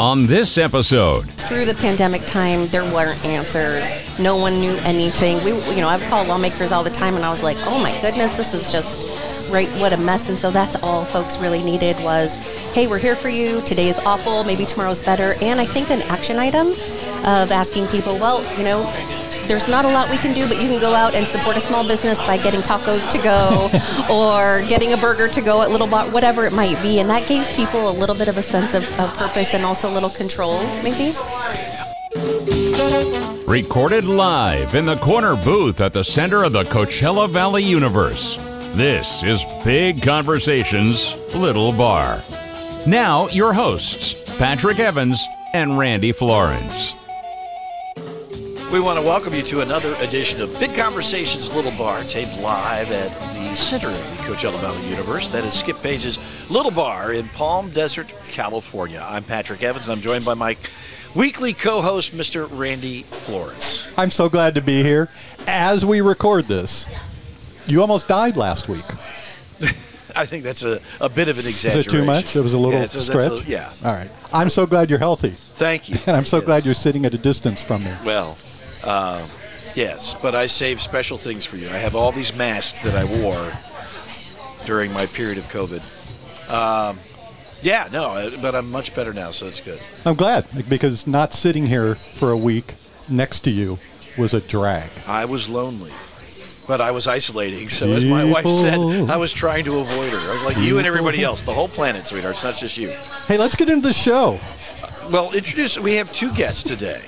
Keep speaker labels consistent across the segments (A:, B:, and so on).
A: on this episode.
B: Through the pandemic time, there weren't answers. No one knew anything. We, you know, I've called lawmakers all the time, and I was like, "Oh my goodness, this is just right. What a mess." And so that's all folks really needed was, "Hey, we're here for you. Today is awful. Maybe tomorrow's better." And I think an action item of asking people, "Well, you know." There's not a lot we can do, but you can go out and support a small business by getting tacos to go or getting a burger to go at Little Bar, whatever it might be. And that gave people a little bit of a sense of, of purpose and also a little control, maybe.
A: Recorded live in the corner booth at the center of the Coachella Valley universe. This is Big Conversations, Little Bar. Now, your hosts, Patrick Evans and Randy Florence.
C: We want to welcome you to another edition of Big Conversations Little Bar, taped live at the center of the Coachella Valley universe. That is Skip Paige's Little Bar in Palm Desert, California. I'm Patrick Evans, and I'm joined by my weekly co host, Mr. Randy Florence.
D: I'm so glad to be here. As we record this, you almost died last week.
C: I think that's a, a bit of an
D: Is
C: exaggeration.
D: it too much? It was a little
C: Yeah, a-
D: stretch?
C: a- yeah.
D: All right. I'm so glad you're healthy.
C: Thank you.
D: And I'm so
C: Yes.
D: glad you're sitting at a distance from me.
C: Well, uh, yes, but I save special things for you. I have all these masks that I wore during my period of COVID. Um, yeah, no, uh, but I'm much better now, so it's good.
D: I'm glad because not sitting here for a week next to you was a drag.
C: I was lonely, but I was isolating. So, as my wife said, I was trying to avoid her. I was like you and everybody else, the whole planet, sweetheart. It's not just you.
D: Hey, let's get into the show.
C: Well, introduce. We have two guests today.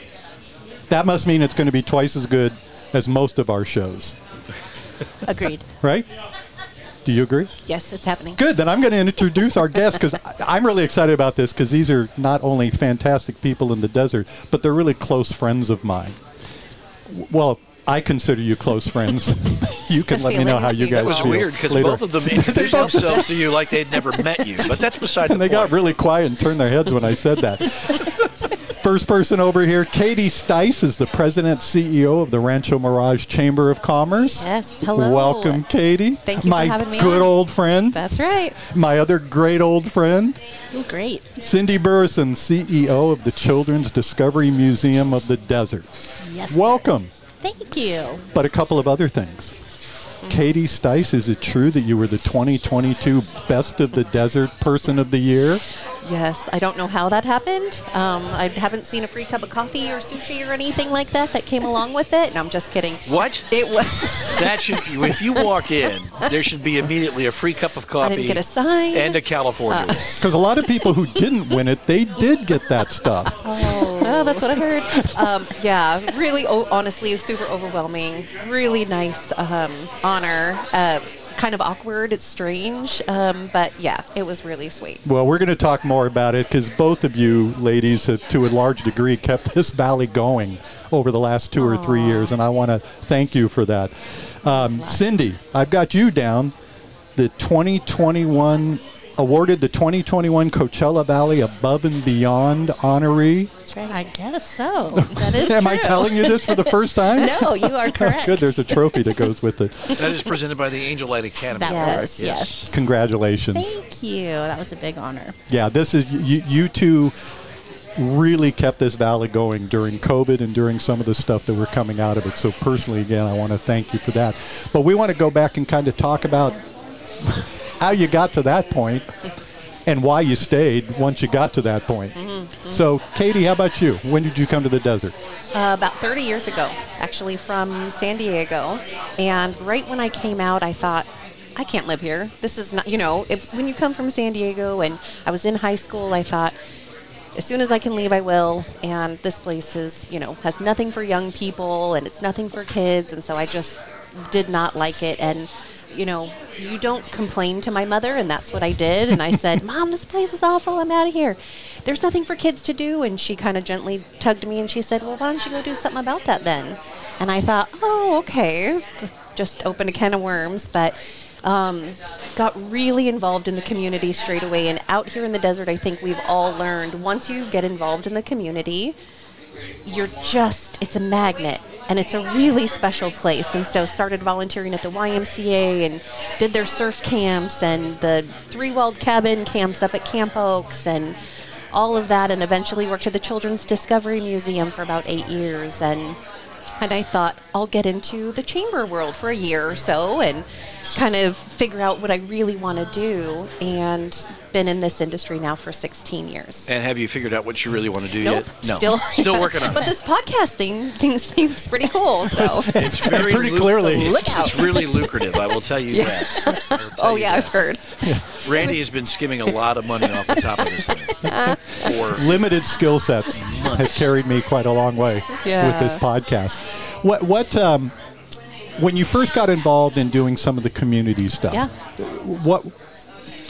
D: That must mean it's going to be twice as good as most of our shows,
B: Agreed.
D: right? Do you agree?
B: Yes, it's happening.
D: Good. Then I'm going to introduce our guests because I'm really excited about this because these are not only fantastic people in the desert, but they're really close friends of mine. Well, I consider you close friends. you can
B: The
D: let me know how you
B: we-
D: guys
C: It was
D: feel
C: weird because both of them introduced themselves to you like they'd never met you, but that's beside the
D: and they
C: point.
D: got really quiet and turned their heads when I said that. First person over here, Katie Stice is the president CEO of the Rancho Mirage Chamber of Commerce.
B: Yes, hello.
D: Welcome, Katie.
B: Thank you for having me
D: good
B: on.
D: old friend.
B: That's right.
D: my other great old friend.
B: Ooh, great.
D: Cindy Burreson, CEO of the Children's Discovery Museum of the Desert.
B: Yes.
D: Welcome.
B: Thank you.
D: But a couple of other things. Mm. Katie Stice, is it true that you were the 2022 Best of the Desert Person of the Year?
B: Yes, I don't know how that happened. Um, I haven't seen a free cup of coffee or sushi or anything like that that came along with it. No, I'm just kidding.
C: What?
B: It was.
C: That should if you walk in, there should be immediately a free cup of coffee.
B: I didn't get a sign.
C: and a California. roll.
D: Because a lot of people who didn't win it, they did get that stuff.
B: Oh, that's what I heard. Um, yeah, really, oh, honestly, super overwhelming. Really nice um, honor. Uh, kind of awkward. It's strange, um, but yeah, it was really sweet.
D: Well, we're going to talk more about it because both of you ladies have, to a large degree, kept this valley going over the last two or three years, and I want to thank you for that. Um, Cindy, I've got you down. The 2021 awarded the 2021 Coachella Valley Above and Beyond honoree.
B: That's right.
E: I guess so. That is
D: Am I telling you this for the first time?
E: No, you are
D: Oh,
E: correct.
D: good. There's a trophy that goes with it.
C: that is presented by the Angel Light Academy.
E: That
B: Yes,
E: was
C: yes.
E: yes.
D: Congratulations.
E: Thank you. That was a big honor.
D: Yeah, this is you, you two really kept this valley going during COVID and during some of the stuff that were coming out of it. So personally, again, I want to thank you for that. But we want to go back and kind of talk about how you got to that point and why you stayed once you got to that point. So, Katie, how about you? When did you come to the desert?
B: Uh, about 30 years ago, actually from San Diego. And right when I came out, I thought, I can't live here. This is not, you know, if when you come from San Diego and I was in high school, I thought, as soon as I can leave, I will. And this place is, you know, has nothing for young people and it's nothing for kids. And so I just did not like it. And, you know, you don't complain to my mother. And that's what I did. And I said, Mom, this place is awful. I'm out of here. There's nothing for kids to do. And she kind of gently tugged me and she said, Well, why don't you go do something about that then? And I thought, Oh, okay. Just open a can of worms. But um, got really involved in the community straight away. And out here in the desert, I think we've all learned once you get involved in the community, you're just, it's a magnet. And it's a really special place. And so started volunteering at the YMCA and did their surf camps and the three walled cabin camps up at Camp Oakes and all of that, and eventually worked at the Children's Discovery Museum for about eight years. And and I thought I'll get into the chamber world for a year or so and kind of figure out what I really want to do. And been in this industry now for 16 years.
C: And have you figured out what you really want to do
B: Nope,
C: yet? No.
B: still
C: Still working on it.
B: But
C: it.
B: this podcast thing, thing seems pretty cool. So,
C: It's very
D: Pretty
C: lu-
D: clearly.
B: Look out.
C: It's really lucrative, I will tell you that. Tell
B: oh
C: you
B: yeah,
C: that.
B: I've heard.
C: Randy has been skimming a lot of money off the top of this thing. For
D: limited skill sets has carried me quite a long way
B: Yeah.
D: with this podcast. What what um, when you first got involved in doing some of the community stuff?
B: Yeah.
D: What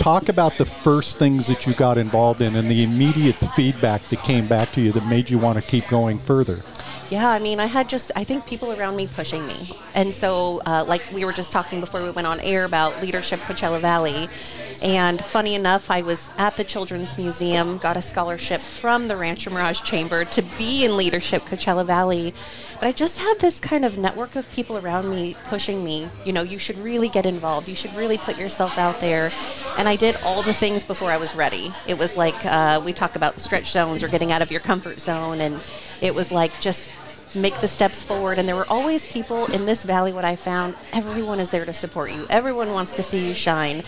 D: talk about the first things that you got involved in and the immediate feedback that came back to you that made you want to keep going further.
B: Yeah, I mean, I had just, I think people around me pushing me. And so, uh, like we were just talking before we went on air about leadership Coachella Valley. And funny enough, I was at the Children's Museum, got a scholarship from the Rancho Mirage Chamber to be in leadership Coachella Valley. But I just had this kind of network of people around me pushing me. You know, you should really get involved. You should really put yourself out there. And I did all the things before I was ready. It was like uh, we talk about stretch zones or getting out of your comfort zone. And it was like just make the steps forward. And there were always people in this valley, what I found, everyone is there to support you. Everyone wants to see you shine.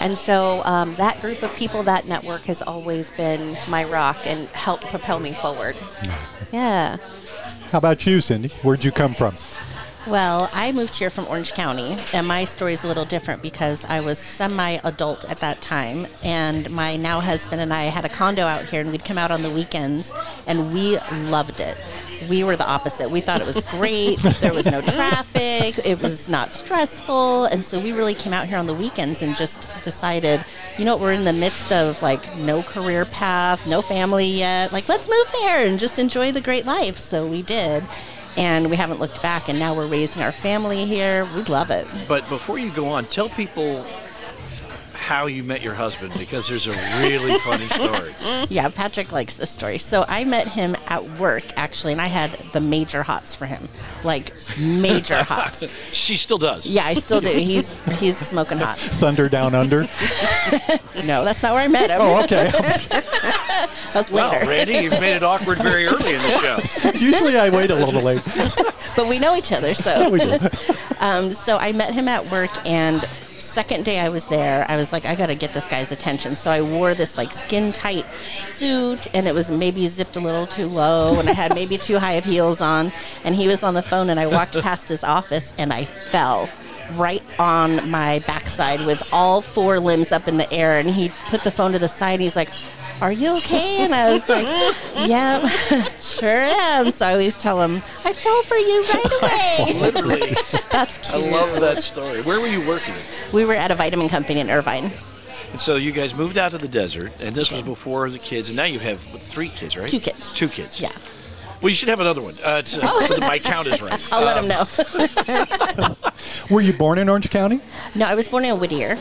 B: And so um, that group of people, that network has always been my rock and helped propel me forward. Yeah.
D: How about you, Cindy? Where'd you come from?
E: Well, I moved here from Orange County, and my story is a little different because I was semi adult at that time, and my now husband and I had a condo out here, and we'd come out on the weekends, and we loved it. We were the opposite. We thought it was great. there was no traffic. It was not stressful. And so we really came out here on the weekends and just decided, you know, what, we're in the midst of like no career path, no family yet. Like, let's move there and just enjoy the great life. So we did and we haven't looked back and now we're raising our family here we love it
C: But before you go on, tell people how you met your husband because there's a really funny story.
E: yeah patrick likes this story so i met him at work actually and i had the major hots for him like major hots
C: She still does.
E: yeah i still do he's he's smoking hot
D: Thunder Down Under.
E: no that's not where i met him
D: oh, okay.
E: that's
C: Wow,
E: later
C: Randy, you've made it awkward very early in the show.
D: Usually I wait a little late.
E: but we know each other so
D: We do.
E: Um, so I met him at work, and second day I was there, I was like, I got to get this guy's attention. So I wore this like skin tight suit, and it was maybe zipped a little too low, and I had maybe too high of heels on. And he was on the phone, and I walked past his office, and I fell right on my backside with all four limbs up in the air. And he put the phone to the side, and he's like. Are you okay? And I was like, Yeah, sure am. So I always tell him, I fell for you right away.
C: Literally,
B: That's cute.
C: I love that story. Where were you working?
E: We were at a vitamin company in Irvine.
C: And so you guys moved out to the desert, and this was before the kids, and now you have what, three kids, right?
E: Two kids.
C: Two kids.
E: Yeah.
C: Well, you should have another one, uh, so, so that my count is right.
E: I'll let him know.
D: Were you born in Orange County?
E: no, I was born in Whittier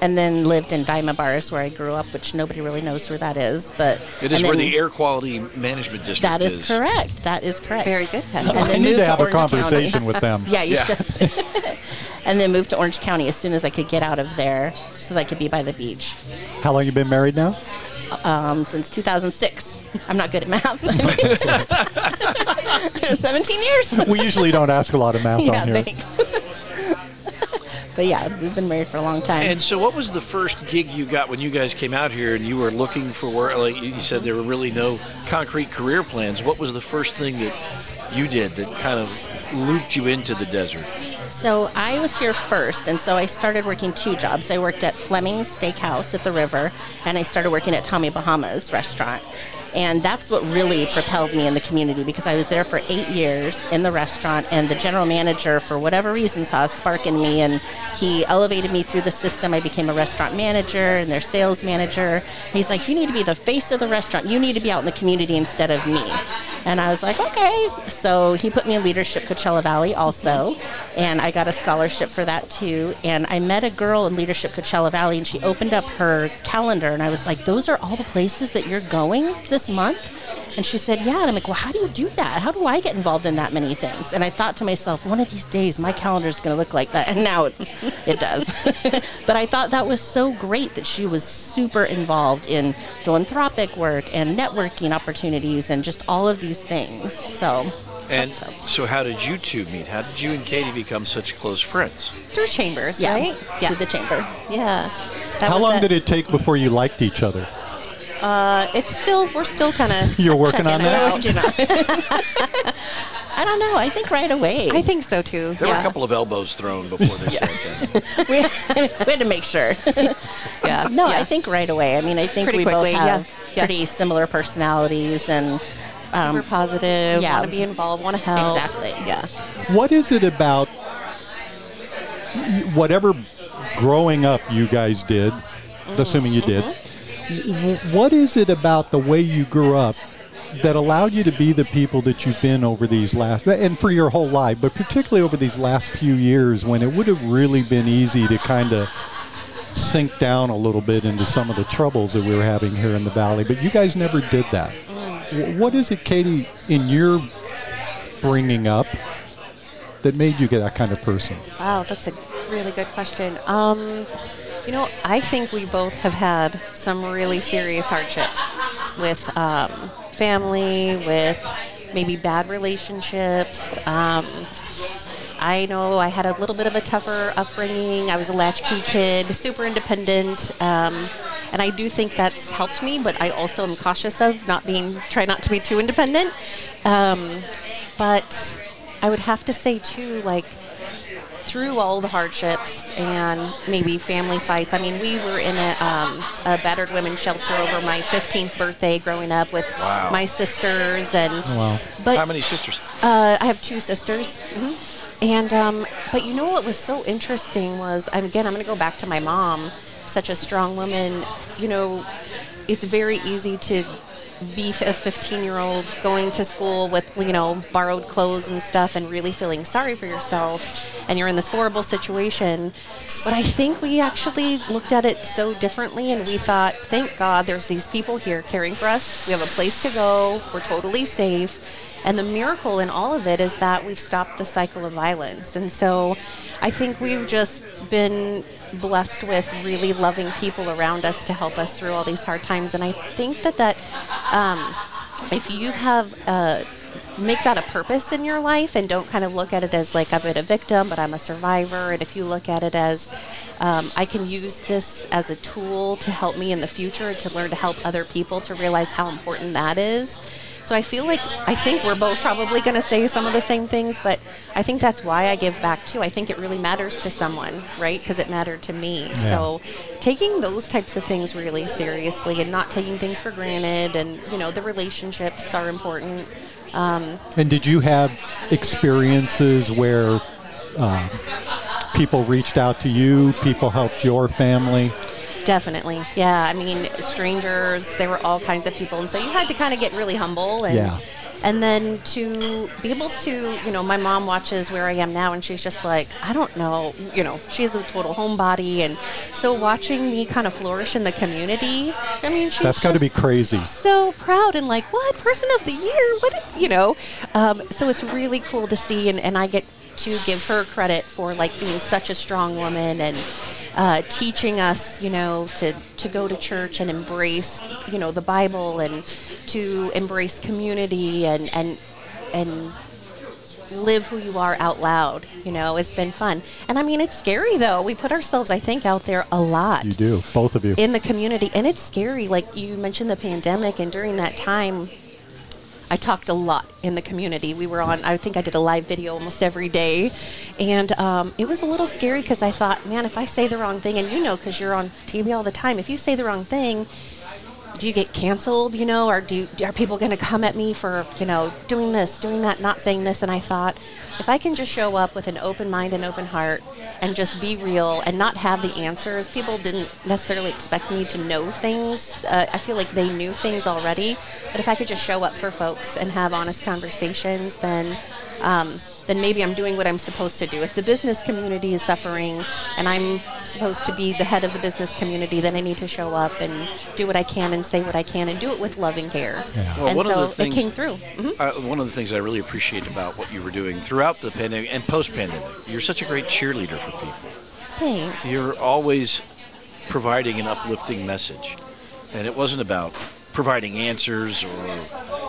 E: and then lived in Diamond Bars where I grew up, which nobody really knows where that is. But
C: It is
E: and
C: where the air quality management district
E: That is correct. That is correct.
B: Very good.
E: And
D: I
E: then
D: need to have a
E: Orange County.
D: conversation with them.
E: Yeah, you
C: Yeah.
E: should. and then moved to Orange County as soon as I could get out of there so that I could be by the beach.
D: How long you been married now?
E: Um, since 2006. I'm not good at math. 17 years.
D: We usually don't ask a lot of math
E: yeah,
D: on here.
E: thanks. But yeah, we've been married for a long time.
C: And so, what was the first gig you got when you guys came out here and you were looking for work? Like you said, there were really no concrete career plans. What was the first thing that you did that kind of looped you into the desert?
E: So I was here first, and so I started working two jobs. I worked at Fleming's Steakhouse at the river, and I started working at Tommy Bahama's restaurant. And that's what really propelled me in the community because I was there for eight years in the restaurant, and the general manager, for whatever reason, saw a spark in me, and he elevated me through the system. I became a restaurant manager and their sales manager. He's like, "You need to be the face of the restaurant. You need to be out in the community instead of me." And I was like, "Okay." So he put me in leadership Coachella Valley also, and I got a scholarship for that too. And I met a girl in leadership Coachella Valley, and she opened up her calendar, and I was like, "Those are all the places that you're going this month?" And she said, Yeah. And I'm like, Well, how do you do that? How do I get involved in that many things? And I thought to myself, One of these days, my calendar is going to look like that. And now it, it does. but I thought that was so great that she was super involved in philanthropic work and networking opportunities and just all of these things. So.
C: And so, how did you two meet? How did you and Katie become such close friends?
B: Through chambers,
E: yeah,
B: right? Yeah.
E: through the chamber.
B: yeah. That
D: How long
B: it.
D: did it take before you liked each other?
B: Uh, it's still we're still kind of
D: You're working on that?
E: You know. I don't know. I think right away.
B: I think so too.
C: There
B: yeah.
C: were a couple of elbows thrown before they said that.
E: we, we had to make sure.
B: yeah.
E: No,
B: yeah.
E: I think right away. I mean, I think
B: Pretty
E: we
B: quickly,
E: both have
B: Yeah.
E: pretty similar personalities and um,
B: super positive.
E: yeah.
B: Want to be involved. Want to help.
E: Exactly.
B: Yeah.
D: What is it about whatever growing up you guys did, assuming you did, w- what is it about the way you grew up that allowed you to be the people that you've been over these last, and for your whole life, but particularly over these last few years when it would have really been easy to kind of sink down a little bit into some of the troubles that we were having here in the valley, but you guys never did that. What is it, Katie, in your bringing up that made you get that kind of person?
B: Wow, that's a really good question. Um, you know, I think we both have had some really serious hardships with um, family, with maybe bad relationships. Um, I know I had a little bit of a tougher upbringing. I was a latchkey kid, super independent, um, and I do think that's helped me. But I also am cautious of not being, try not to be too independent. Um, but I would have to say too, like through all the hardships and maybe family fights. I mean, we were in a, um, a battered women's shelter over my 15th birthday growing up with
C: Wow.
B: my sisters and.
D: Wow.
B: But
C: How many sisters?
B: uh, I have two sisters. Hmm. And um, but you know what was so interesting was I'm again I'm going to go back to my mom, such a strong woman. You know, it's very easy to be a 15 year old going to school with you know borrowed clothes and stuff and really feeling sorry for yourself and you're in this horrible situation. But i think we actually looked at it so differently and we thought thank god there's these people here caring for us. We have a place to go. We're totally safe and the miracle in all of it is that we've stopped the cycle of violence. And so I think we've just been blessed with really loving people around us to help us through all these hard times. And I think that that um, if you have uh, make that a purpose in your life and don't kind of look at it as like I've been a victim, but I'm a survivor. And if you look at it as um, I can use this as a tool to help me in the future to learn to help other people to realize how important that is. So I feel like I think we're both probably going to say some of the same things, but I think that's why I give back too. I think it really matters to someone, right? Because it mattered to me. So taking those types of things really seriously and not taking things for granted, and you know the relationships are important.
D: Um, And did you have experiences where um, people reached out to you, people helped your family?
B: Definitely, yeah. I mean, strangers. There were all kinds of people, and so you had to kind of get really humble and.
D: Yeah.
B: And then to be able to, you know, my mom watches where I am now, and she's just like, I don't know, you know, she's a total homebody, and so watching me kind of flourish in the community, I mean, she's
D: That's got to be crazy.
B: so proud and like, what person of the year? What you know? Um, so it's really cool to see, and, and I get to give her credit for like being such a strong woman and uh, teaching us, you know, to to go to church and embrace, you know, the Bible and to embrace community and and and live who you are out loud. You know, it's been fun, and I mean, it's scary though. We put ourselves, I think, out there a lot
D: You do, both of you.
B: in the community and it's scary like you mentioned the pandemic and during that time I talked a lot in the community. We were on, I think I did a live video almost every day. And um, it was a little scary because I thought, man, if I say the wrong thing, and you know, because you're on TV all the time, if you say the wrong thing, do you get canceled, you know, or do are people going to come at me for, you know, doing this, doing that, not saying this? And I thought, if I can just show up with an open mind and open heart and just be real and not have the answers, people didn't necessarily expect me to know things. Uh, I feel like they knew things already, but if I could just show up for folks and have honest conversations, then um, then maybe I'm doing what I'm supposed to do. If the business community is suffering and I'm supposed to be the head of the business community, then I need to show up and do what I can and say what I can and do it with love and care.
C: Well,
B: and
C: one
B: so
C: of the things,
B: it came through. Mhm.
C: Uh, one of the things I really appreciate about what you were doing throughout the pandemic and post-pandemic, you're such a great cheerleader for people.
B: Thanks.
C: You're always providing an uplifting message, and it wasn't about providing answers or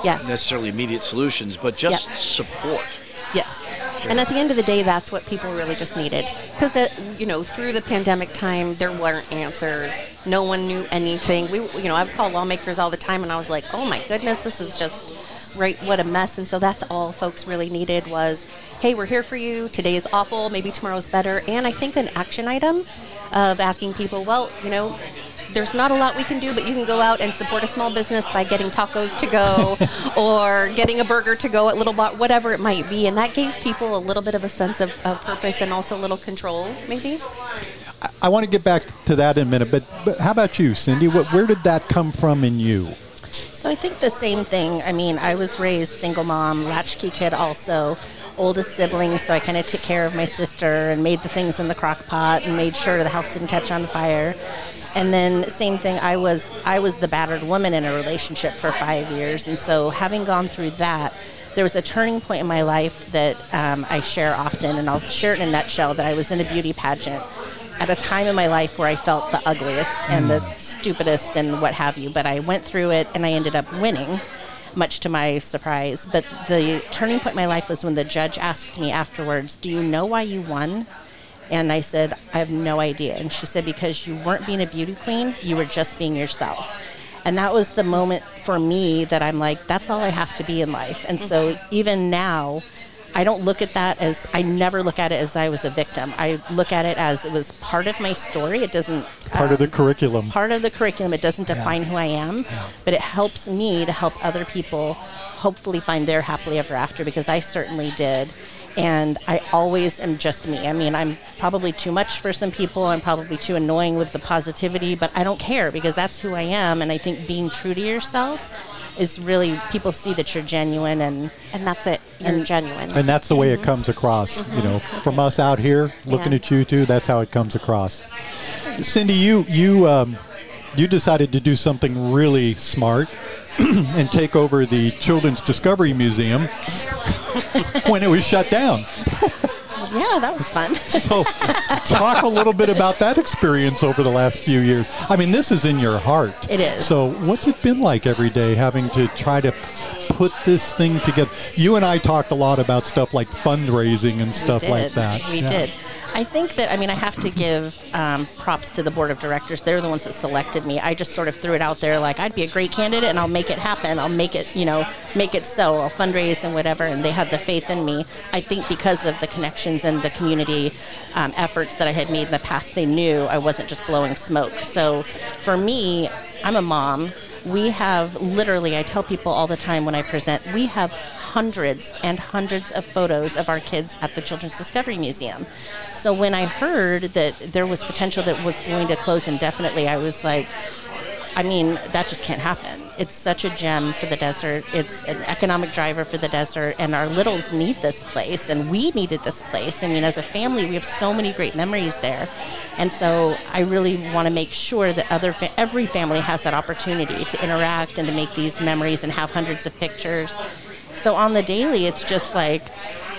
B: Yeah.
C: necessarily immediate solutions, but just
B: Yeah.
C: support.
B: Yes. And at the end of the day, that's what people really just needed. Because, you know, through the pandemic time, there weren't answers. No one knew anything. We, you know, I've called lawmakers all the time, and I was like, oh my goodness, this is just right. What a mess. And so that's all folks really needed was, hey, we're here for you. Today is awful. Maybe tomorrow's better. And I think an action item of asking people, well, you know, there's not a lot we can do, but you can go out and support a small business by getting tacos to go or getting a burger to go at Little Bar, whatever it might be. And that gave people a little bit of a sense of, of purpose and also a little control, maybe.
D: I want to get back to that in a minute, but, but how about you, Cindy? What, where did that come from in you?
E: So I think the same thing. I mean, I was raised single mom, latchkey kid also, oldest sibling, so I kind of took care of my sister and made the things in the crock pot and made sure the house didn't catch on fire. And then same thing, I was I was the battered woman in a relationship for five years, and so having gone through that, there was a turning point in my life that um, I share often, and I'll share it in a nutshell. That I was in a beauty pageant at a time in my life where I felt the ugliest and the stupidest and what have you. But I went through it and I ended up winning, much to my surprise. But the turning point in my life was when the judge asked me afterwards, Do you know why you won? And I said, I have no idea. And she said, Because you weren't being a beauty queen, you were just being yourself. And that was the moment for me that I'm like, that's all I have to be in life. And so mm-hmm. even now, I don't look at that as I never look at it as I was a victim. I look at it as it was part of my story. It doesn't
D: Part of the um, curriculum.
E: part of the curriculum. It doesn't define who I am, but it helps me to help other people hopefully find their happily ever after because I certainly did. And I always am just me. I mean, I'm probably too much for some people. I'm probably too annoying with the positivity, but I don't care because that's who I am. And I think being true to yourself is really, people see that you're genuine and
B: And that's it. You're
E: And-
B: genuine.
D: And that's the way it comes across. You know, from us out here looking
B: Yeah.
D: at you two, that's how it comes across. Cindy, you you um, you decided to do something really smart and take over the Children's Discovery Museum when it was shut down.
E: yeah, that was fun.
D: So, talk a little bit about that experience over the last few years. I mean, this is in your heart.
E: It is.
D: So, what's it been like every day having to try to put this thing together? You and I talked a lot about stuff like fundraising and stuff like that.
E: We
D: Yeah.
E: did. I think that, I mean, I have to give um, props to the board of directors. They're the ones that selected me. I just sort of threw it out there like, I'd be a great candidate and I'll make it happen. I'll make it, you know, make it so. I'll fundraise and whatever. And they had the faith in me. I think because of the connections and the community um, efforts that I had made in the past, they knew I wasn't just blowing smoke. So for me, I'm a mom. We have literally, I tell people all the time when I present, we have hundreds and hundreds of photos of our kids at the Children's Discovery Museum. So when I heard that there was potential that was going to close indefinitely, I was like, I mean, that just can't happen. It's such a gem for the desert. It's an economic driver for the desert, and our littles need this place, and we needed this place. I mean, as a family, we have so many great memories there, and so I really want to make sure that other fa- every family has that opportunity to interact and to make these memories and have hundreds of pictures. So on the daily, it's just like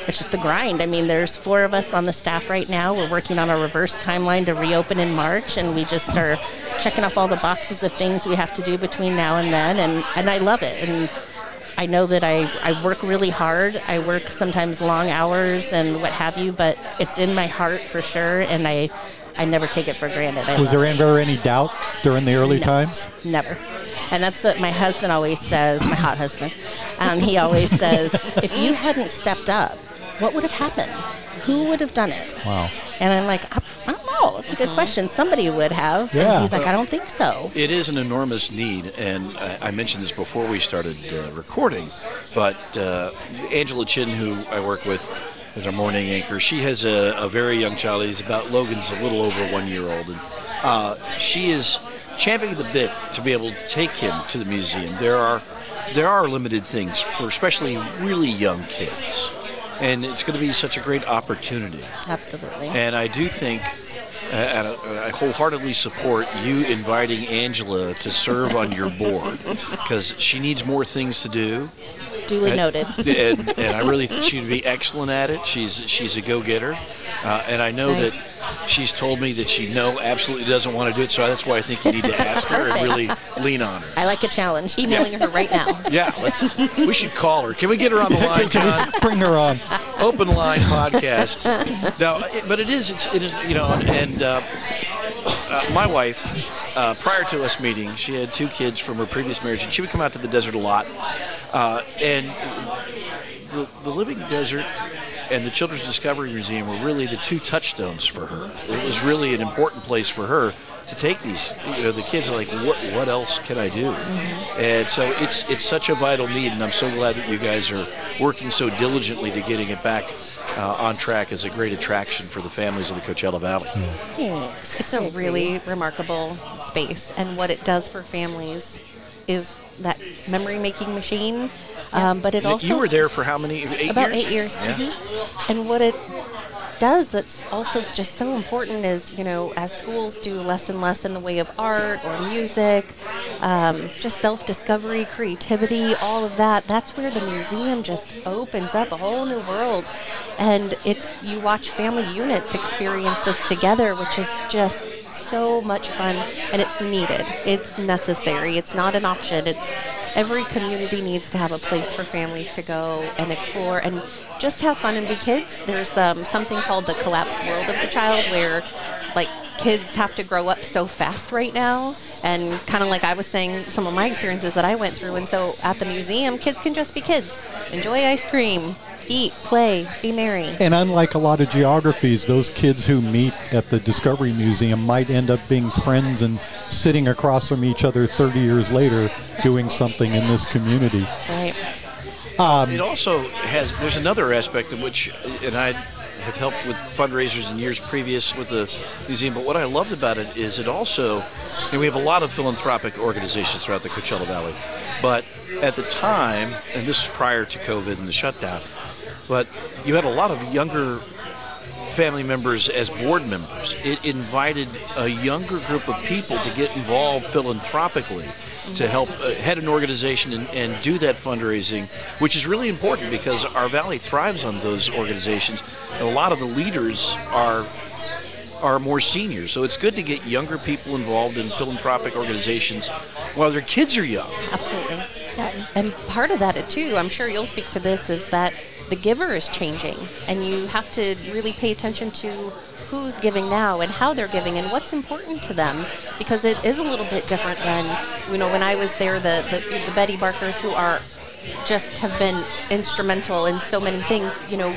E: it's just the grind. I mean, there's four of us on the staff right now. We're working on a reverse timeline to reopen in March, and we just are checking off all the boxes of things we have to do between now and then. And, and I love it. And I know that I, I work really hard. I work sometimes long hours and what have you, but it's in my heart for sure, and I, I never take it for granted. I
D: Was there
E: it.
D: ever any doubt during the early
E: No.
D: times?
E: Never. And that's what my husband always says, my hot husband. Um, he always says, if you hadn't stepped up, what would have happened? Who would have done it?
D: Wow.
E: And I'm like, I, I don't know. It's a good question. Somebody would have.
D: Yeah.
E: And he's like, I don't think so.
C: It is an enormous need, and I, I mentioned this before we started uh, recording. But uh, Angela Chin, who I work with as our morning anchor, she has a, a very young child. He's about Logan's a little over one year old, and uh, she is championing the bit to be able to take him to the museum. There are there are limited things for especially really young kids. and it's going to be such a great opportunity.
E: Absolutely.
C: And I do think, uh, and I wholeheartedly support you inviting Angela to serve on your board because she needs more things to do.
E: Duly noted.
C: and, and I really think she'd be excellent at it. She's she's a go-getter, uh, and I know
E: Nice.
C: that she's told me that she no absolutely doesn't want to do it. So that's why I think you need to ask her and really lean on her.
E: I like a challenge.
B: Emailing her right now.
C: Yeah, let's. We should call her. Can we get her on the line, John?
D: Bring her on.
C: Open line podcast. No, it, but it is. It's it is. You know, and uh, uh, my wife, uh, prior to us meeting, she had two kids from her previous marriage, and she would come out to the desert a lot. Uh, and the, the Living Desert and the Children's Discovery Museum were really the two touchstones for her. It was really an important place for her to take these. You know, the kids are like, what what else can I do? And so it's it's such a vital need, and I'm so glad that you guys are working so diligently to getting it back. Uh, on track is a great attraction for the families of the Coachella Valley.
E: Thanks.
B: It's a really remarkable space, and what it does for families is that memory making machine. Um, but it also
C: you were there for how many? Eight
B: about
C: years?
B: eight years.
C: Yeah.
B: mhm. And what it does that's also just so important is, you know, as schools do less and less in the way of art or music, um, just self discovery, creativity, all of that, that's where the museum just opens up a whole new world. And it's, you watch family units experience this together, which is just so much fun and it's needed. It's necessary. It's not an option. It's every community needs to have a place for families to go and explore and just have fun and be kids. There's um, something called the collapsed world of the child where like kids have to grow up so fast right now and kind of like I was saying some of my experiences that I went through and so at the museum kids can just be kids. Enjoy ice cream, eat, play, be merry.
D: And unlike a lot of geographies, those kids who meet at the Discovery Museum might end up being friends and sitting across from each other 30 years later doing something in this community.
B: That's right.
C: Um, it also has there's another aspect in which and i have helped with fundraisers in years previous with the museum but what i loved about it is it also and we have a lot of philanthropic organizations throughout the coachella valley but at the time and this is prior to covid and the shutdown but you had a lot of younger family members as board members. It invited a younger group of people to get involved philanthropically to help uh, head an organization and, and do that fundraising, which is really important because our valley thrives on those organizations, and a lot of the leaders are are more seniors. So it's good to get younger people involved in philanthropic organizations while their kids are young.
B: Absolutely. And part of that too, I'm sure you'll speak to this, is that the giver is changing, and you have to really pay attention to who's giving now and how they're giving and what's important to them, because it is a little bit different than you know when I was there. The the, the Betty Barkers who are just have been instrumental in so many things. You know,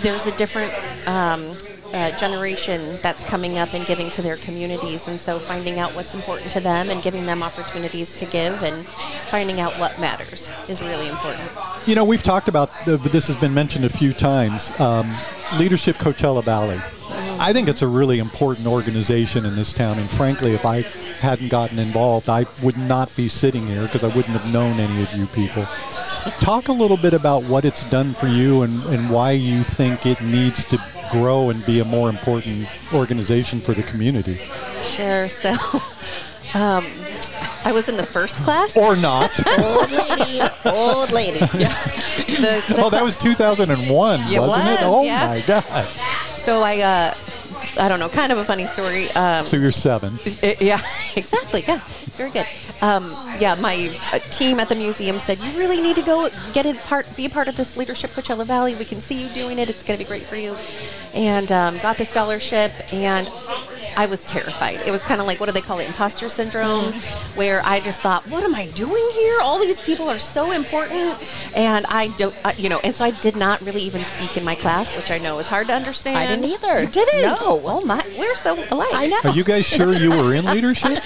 B: there's a different um, uh, generation that's coming up and giving to their communities, and so finding out what's important to them and giving them opportunities to give and finding out what matters is really important.
D: You know, we've talked about this has been mentioned a few times. Um, Leadership Coachella Valley. I think it's a really important organization in this town, and frankly, if I hadn't gotten involved, I would not be sitting here because I wouldn't have known any of you people. Talk a little bit about what it's done for you and, and why you think it needs to grow and be a more important organization for the community.
B: Sure. So, um, I was in the first class.
D: Or not.
E: Old lady, old lady.
B: The, the
D: oh, that was 2001,
B: It
D: wasn't it? Oh,
B: yeah.
D: my God.
B: so I, uh, I don't know, kind of a funny story. Um,
D: So you're seven.
B: It- yeah, exactly. Yeah, very good. Um, yeah, my uh, team at the museum said you really need to go get a part, be a part of this leadership Coachella Valley. We can see you doing it. It's going to be great for you. And um, got the scholarship, and I was terrified. It was kind of like what do they call it, imposter syndrome, where I just thought, what am I doing here? All these people are so important, and I don't, uh, you know. And so I did not really even speak in my class, which I know is hard to understand.
E: I didn't either.
B: You didn't?
E: No.
B: Oh my, we're so alike.
E: I know.
D: Are you guys sure you were in leadership?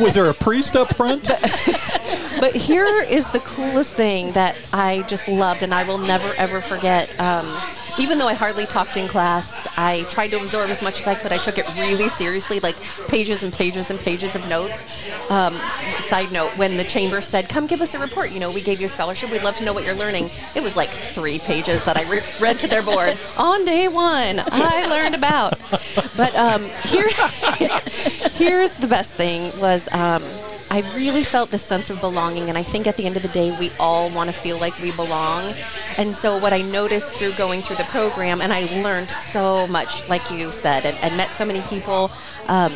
D: Was there a priest up front?
B: But here is the coolest thing that I just loved, and I will never ever forget. Um, even though I hardly talked in class, I tried to absorb as much as I could. I took it really seriously, like pages and pages and pages of notes. Um, side note: When the chamber said, "Come give us a report," you know, we gave you a scholarship. We'd love to know what you're learning. It was like three pages that I re- read to their board on day one. I learned about. But um, here, here's the best thing was. Um, I really felt this sense of belonging, and I think at the end of the day, we all want to feel like we belong. And so, what I noticed through going through the program, and I learned so much, like you said, and, and met so many people. Um,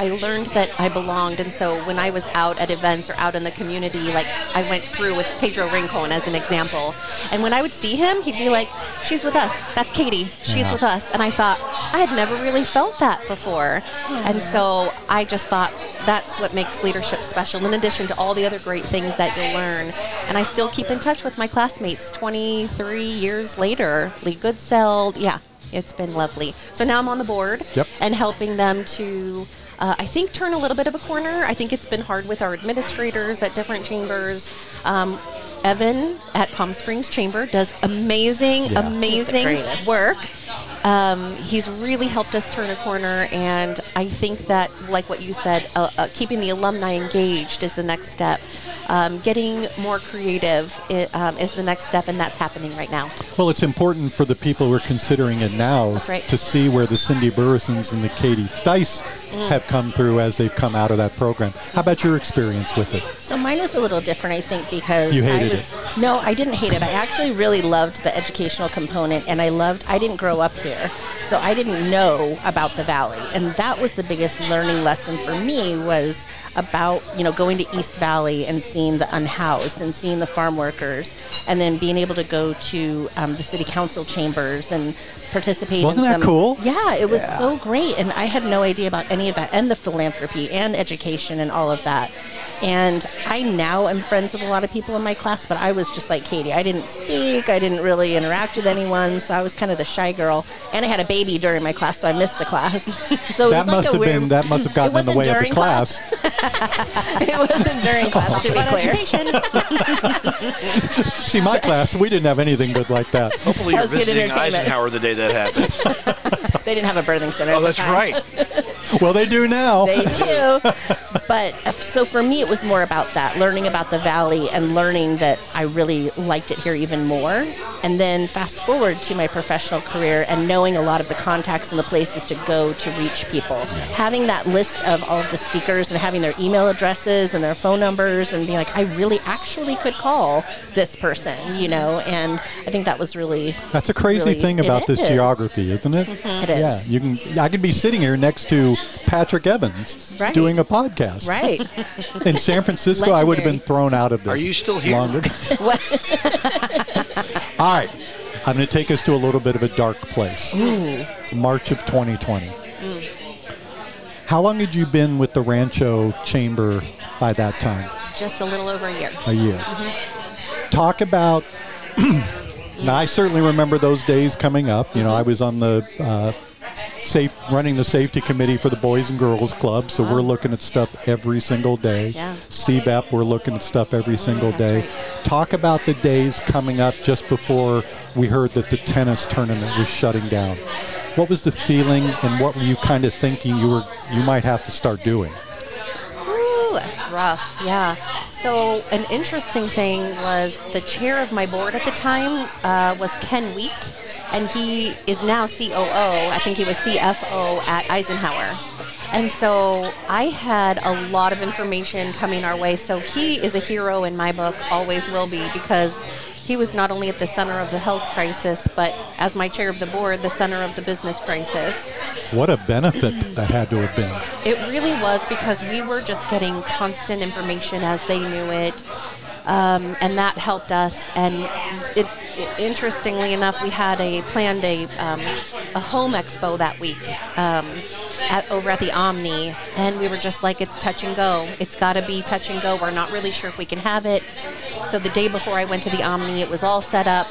B: I learned that I belonged, and so when I was out at events or out in the community, like I went through with Pedro Rincon as an example, and when I would see him, he'd be like, "She's with us. That's Katie. She's
D: Yeah.
B: with us." And I thought I had never really felt that before, and so I just thought that's what makes leadership special. In addition to all the other great things that you'll learn, and I still keep in touch with my classmates 23 years later. Lee Goodsell, yeah, it's been lovely. So now I'm on the board
D: Yep.
B: and helping them to, uh, I think, turn a little bit of a corner. I think it's been hard with our administrators at different chambers. Um, Evan at Palm Springs Chamber does amazing,
D: Yeah.
B: amazing work. Um, he's really helped us turn a corner, and I think that, like what you said, uh, uh, keeping the alumni engaged is the next step. Um, getting more creative i- um, is the next step, and that's happening right now.
D: Well, it's important for the people who are considering it now
B: right.
D: to see where the Cindy Burresons and the Katie Stice
B: Mm.
D: have come through as they've come out of that program. How about your experience with it?
E: So mine was a little different, I think, because
D: You
E: I was
D: it.
E: no, I didn't hate it. I actually really loved the educational component, and I loved. I didn't grow up here, so I didn't know about the valley, and that was the biggest learning lesson for me was about you know going to East Valley and seeing the unhoused and seeing the farm workers, and then being able to go to um, the city council chambers and participate.
D: Wasn't
E: in
D: that cool?
E: Yeah, it was so great, and I had no idea about any of that, and the philanthropy and education and all of that. And I now am friends with a lot of people in my class, but I was just like Katie. I didn't speak, I didn't really interact with anyone, so I was kind of the shy girl. And I had a baby during my class, so I missed a class. So it
D: That
E: was like
D: must
E: a
D: have
E: weird,
D: been that must have
E: It
D: gotten in the
E: wasn't
D: way of the
E: during
D: class.
E: it wasn't during class, oh, to be clear.
D: See, my class, we didn't have anything good like that.
C: Hopefully, you're
E: That was good
C: visiting. Eisenhower the day that happened.
E: They didn't have a birthing center.
C: oh,
E: at the
C: that's
E: time.
C: right.
D: Well, they do now.
E: They do. but uh, so for me, it was more about that, learning about the valley and learning that I really liked it here even more. And then fast forward to my professional career and knowing a lot of the contacts and the places to go to reach people. Having that list of all of the speakers and having their email addresses and their phone numbers and being like, I really actually could call this person, you know? And I think that was really.
D: That's a crazy
E: really-
D: thing about this
E: is.
D: geography, isn't it?
E: It is.
D: Yeah, you can. I could be sitting here next to Patrick Evans
E: Right.
D: doing a podcast.
E: Right.
D: In San Francisco, I would have been thrown out of this.
C: Are you still here?
D: long. All right. I'm going to take us to a little bit of a dark place. March of 2020. Mm. How long had you been with the Rancho Chamber by that time?
B: Just a little over a year.
D: A year. Mm-hmm. Talk about. now, I certainly remember those days coming up. You know, mm-hmm. I was on the uh, safe running the safety committee for the Boys and Girls Club, so we're looking at stuff every single day.
B: Yeah.
D: CVEP, we're looking at stuff every single day. Talk about the days coming up just before we heard that the tennis tournament was shutting down. What was the feeling, and what were you kind of thinking you were you might have to start doing?
B: Ooh, rough, yeah. So an interesting thing was the chair of my board at the time uh, was Ken Wheat, and he is now COO. I think he was CFO at Eisenhower. And so I had a lot of information coming our way. So he is a hero in my book, always will be, because he was not only at the center of the health crisis, but as my chair of the board, the center of the business crisis.
D: What a benefit that had to have been.
B: It really was because we were just getting constant information as they knew it, um, and that helped us. And it, it- interestingly enough, we had a planned a um, a home expo that week um, at, over at the Omni, and we were just like, it's touch and go. It's got to be touch and go. We're not really sure if we can have it. So the day before I went to the Omni, it was all set up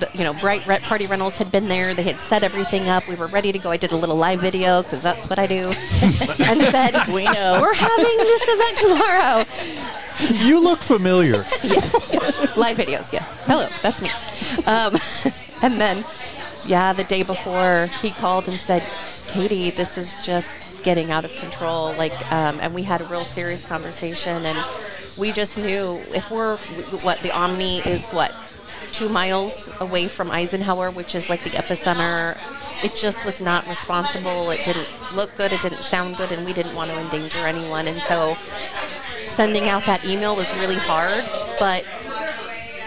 B: the, you know, Bright Red Party Rentals had been there. They had set everything up. We were ready to go. I did a little live video because that's what I do, and said,
E: We know.
B: we're having this event tomorrow."
D: You look familiar. Yes.
B: Live videos, yeah. Hello, that's me. Um, and then Yeah, the day before he called and said, "Katie, this is just getting out of control." Like, um, and we had a real serious conversation, and we just knew if we're what the Omni is what two miles away from Eisenhower, which is like the epicenter. It just was not responsible. It didn't look good. It didn't sound good, and we didn't want to endanger anyone. And so, sending out that email was really hard, but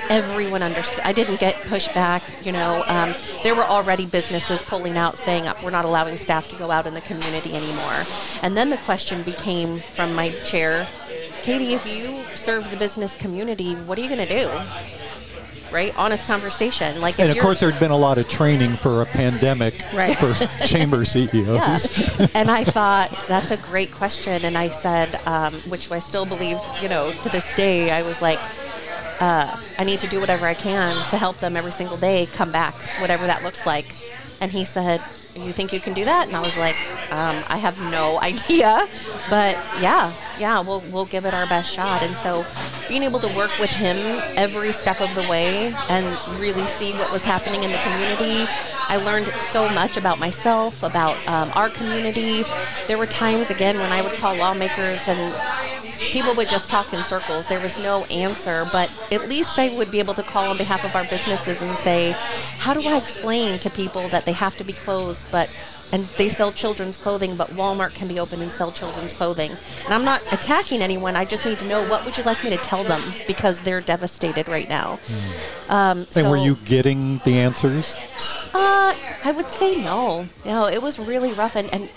B: everyone understood. I didn't get pushback. You know, um, there were already businesses pulling out saying uh, we're not allowing staff to go out in the community anymore. And then the question became from my chair, Katie, if you serve the business community, what are you going to do? Right, honest conversation. Like, if
D: And of course, there'd been a lot of training for a pandemic
E: Right.
D: for chamber CEOs.
B: Yeah. and I thought that's a great question. And I said, um, which I still believe, you know, to this day, I was like, uh, I need to do whatever I can to help them every single day come back, whatever that looks like. And he said, You think you can do that? And I was like, um, I have no idea. But yeah, yeah, we'll, we'll give it our best shot. And so being able to work with him every step of the way and really see what was happening in the community, I learned so much about myself, about um, our community. There were times, again, when I would call lawmakers and people would just talk in circles. There was no answer, but at least I would be able to call on behalf of our businesses and say, how do I explain to people that they have to be closed, but and they sell children's clothing, but Walmart can be open and sell children's clothing. And I'm not attacking anyone. I just need to know what would you like me to tell them because they're devastated right now. Um,
D: And were you getting the answers?
B: Uh, I would say no. No, it was really rough, and, and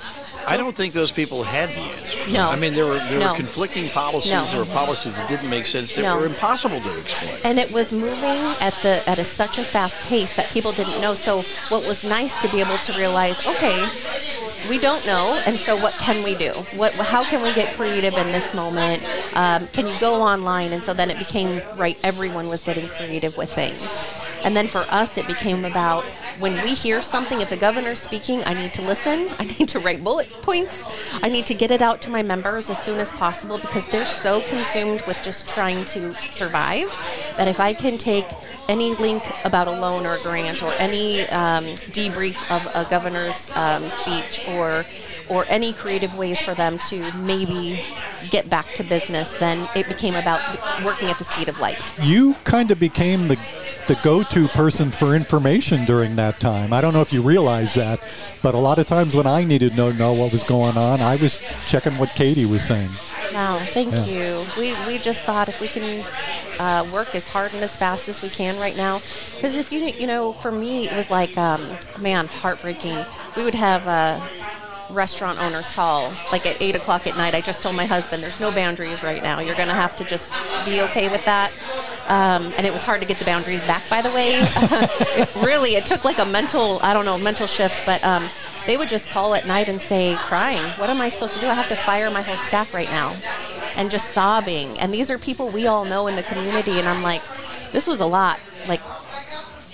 C: I don't think those people had the answers.
B: No.
C: I mean, there were there
B: No.
C: were conflicting policies
B: No.
C: were policies that didn't make sense that
B: No.
C: were impossible to explain.
B: and it was moving at the at a, such a fast pace that people didn't know. So what was nice to be able to realize, okay, we don't know, and so what can we do? What how can we get creative in this moment? Um, can you go online? And so then it became right. Everyone was getting creative with things. And then for us, it became about when we hear something, if the governor's speaking, I need to listen. I need to write bullet points. I need to get it out to my members as soon as possible because they're so consumed with just trying to survive that if I can take any link about a loan or a grant or any um, debrief of a governor's um, speech or or any creative ways for them to maybe get back to business, then it became about working at the speed of light.
D: You kind of became the the go-to person for information during that time. I don't know if you realize that, but a lot of times when I needed to know, know what was going on, I was checking what Katie was saying.
B: Wow, thank
D: Yeah.
B: you. We, we just thought if we can uh, work as hard and as fast as we can right now, because if you you know, for me it was like, um, man, heartbreaking. We would have uh, restaurant owners call like at eight o'clock at night. I just told my husband, "There's no boundaries right now. You're going to have to just be okay with that." Um, and it was hard to get the boundaries back, by the way. it really, it took like a mental, I don't know, mental shift, but. Um, they would just call at night and say, crying, What am I supposed to do? I have to fire my whole staff right now. And just sobbing. And these are people we all know in the community. And I'm like, This was a lot. Like,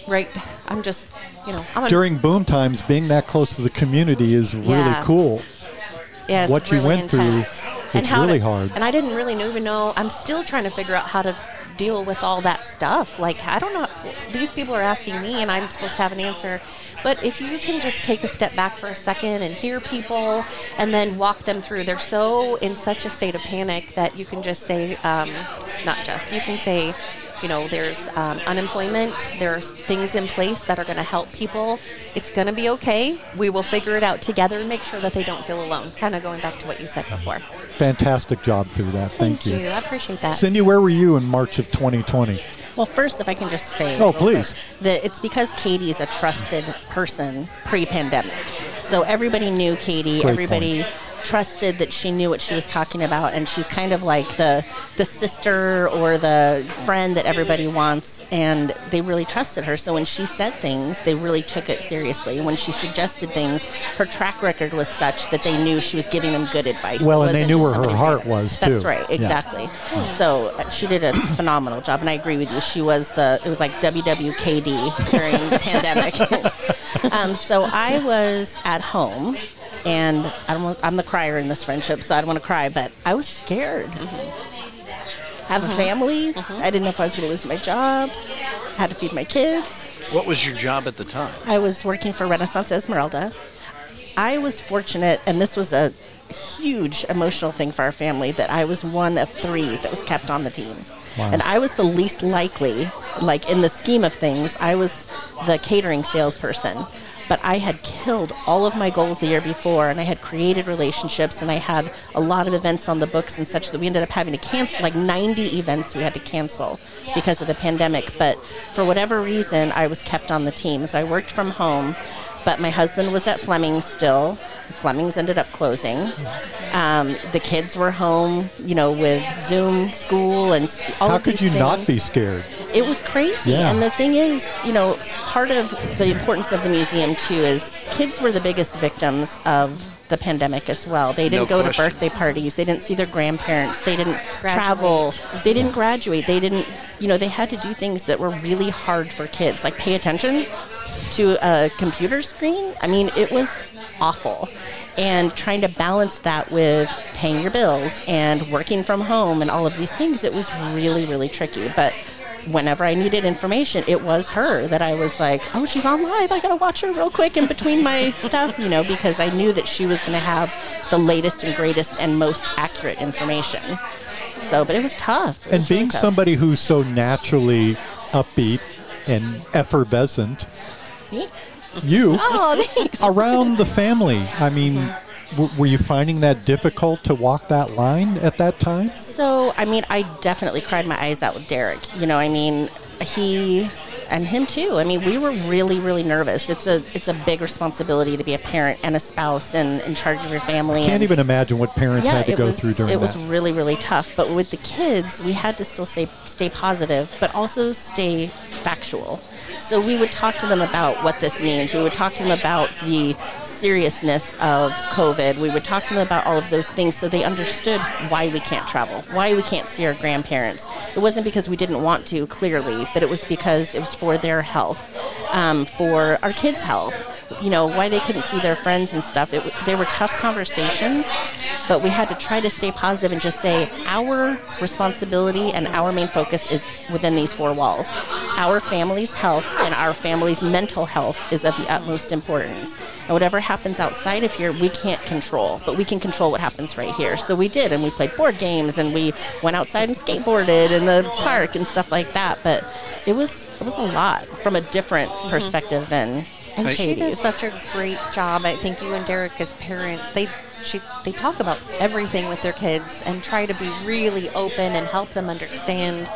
B: right? I'm just, you know, I'm
D: During boom times, being that close to the community is really
B: Yeah.
D: cool.
B: yeah, it's
D: what you
B: really
D: went through,
B: intense.
D: it's
B: how
D: really
B: to-
D: hard.
B: And I didn't really even know, I'm still trying to figure out how to deal with all that stuff. Like, I don't know, these people are asking me and I'm supposed to have an answer. But if you can just take a step back for a second and hear people and then walk them through, they're so in such a state of panic that you can just say, um, not just, you can say, you know, there's um, unemployment, there's things in place that are going to help people. It's going to be okay. We will figure it out together and make sure that they don't feel alone. Kind of going back to what you said before.
D: Fantastic job through that. Thank,
B: you. I appreciate that.
D: Cindy, where were you in March of 2020?
E: Well, first, if I can just say,
D: Oh, please.
E: that it's because Katie's a trusted person pre-pandemic. So everybody knew Katie.
D: Great
E: everybody trusted that she knew what she was talking about, and she's kind of like the the sister or the friend that everybody wants, and they really trusted her. So when she said things, they really took it seriously. When she suggested things, her track record was such that they knew she was giving them good advice.
D: Well,
E: It
D: and they knew where her heart
E: who-
D: was, too.
E: That's
D: too.
E: right,
D: Yeah.
E: exactly. So uh, she did a phenomenal job, and I agree with you. She was the it was like WWKD during the pandemic. um, so I was at home, and I don't. Want, I'm the crier in this friendship, so I don't want to cry, but I was scared. Mm-hmm. I have a uh-huh. family. Mm-hmm. I didn't know if I was going to lose my job. I had to feed my kids.
C: What was your job at the time?
E: I was working for Renaissance Esmeralda. I was fortunate, and this was a huge emotional thing for our family, that I was one of three that was kept on the team.
D: Wow.
E: And I was the least likely, like in the scheme of things, I was the catering salesperson. But I had killed all of my goals the year before, and I had created relationships, and I had a lot of events on the books and such that we ended up having to cancel like 90 events we had to cancel because of the pandemic. But for whatever reason, I was kept on the team. So I worked from home, but my husband was at Fleming's still. Fleming's ended up closing. Um, the kids were home, you know, with Zoom school and s- all
D: How
E: of
D: could
E: these
D: you not be scared?
E: It was crazy.
D: Yeah.
E: And the thing is, you know, part of the importance of the museum too is kids were the biggest victims of the pandemic as well. They didn't
C: No
E: go
C: question.
E: to birthday parties. They didn't see their grandparents. They didn't
B: Graduate.
E: travel. They didn't graduate. They didn't, you know, they had to do things that were really hard for kids, like pay attention to a computer screen. I mean, it was awful. And trying to balance that with paying your bills and working from home and all of these things, it was really, really tricky. But whenever I needed information, it was her that I was like, oh, she's on live. I got to watch her real quick in between my stuff, you know, because I knew that she was going to have the latest and greatest and most accurate information. So, but it was tough. It
D: And
E: was really
D: being
E: tough.
D: somebody who's so naturally upbeat and effervescent,
E: Me?
D: you
E: Oh, thanks.
D: around the family, I mean, w- were you finding that difficult to walk that line at that time?
E: So, I mean, I definitely cried my eyes out with Derek. You know, I mean, he and him too. I mean, we were really, really nervous. It's a it's a big responsibility to be a parent and a spouse and in charge of your family.
D: Can't
E: and,
D: even imagine what parents
E: yeah,
D: had to go
E: was,
D: through during that.
E: it was really, really tough. But with the kids, we had to still stay stay positive, but also stay factual. So we would talk to them about what this means. We would talk to them about the seriousness of COVID. We would talk to them about all of those things so they understood why we can't travel, why we can't see our grandparents. It wasn't because we didn't want to, clearly, but it was because it was for their health, um, for our kids' health. You know, why they couldn't see their friends and stuff. It, they were tough conversations, but we had to try to stay positive and just say our responsibility and our main focus is within these four walls. Our family's health and our family's mental health is of the utmost importance. And whatever happens outside of here, we can't control, but we can control what happens right here. So we did, and we played board games, and we went outside and skateboarded in the park and stuff like that. But it was it was a lot from a different mm-hmm. perspective than
B: And she does such a great job. I think you and Derek as parents, they she they talk about everything with their kids and try to be really open and help them understand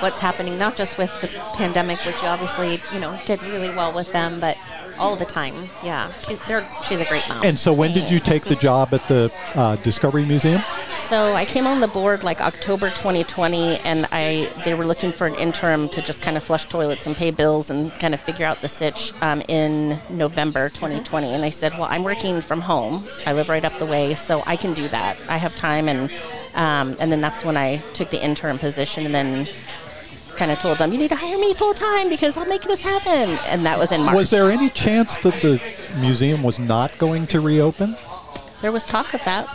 B: what's happening, not just with the pandemic, which you obviously you know did really well with them, but all the time. Yeah, they're, she's a great mom.
D: And so, when did you take the job at the uh, Discovery Museum?
E: So I came on the board like October 2020, and I they were looking for an interim to just kind of flush toilets and pay bills and kind of figure out the sitch um, in November 2020. And I said, well, I'm working from home. I live right up the way, so I can do that. I have time, and um, and then that's when I took the interim position, and then kind of told them, you need to hire me full time because I'll make this happen. And that was in March.
D: Was there any chance that the museum was not going to reopen?
E: There was talk of that.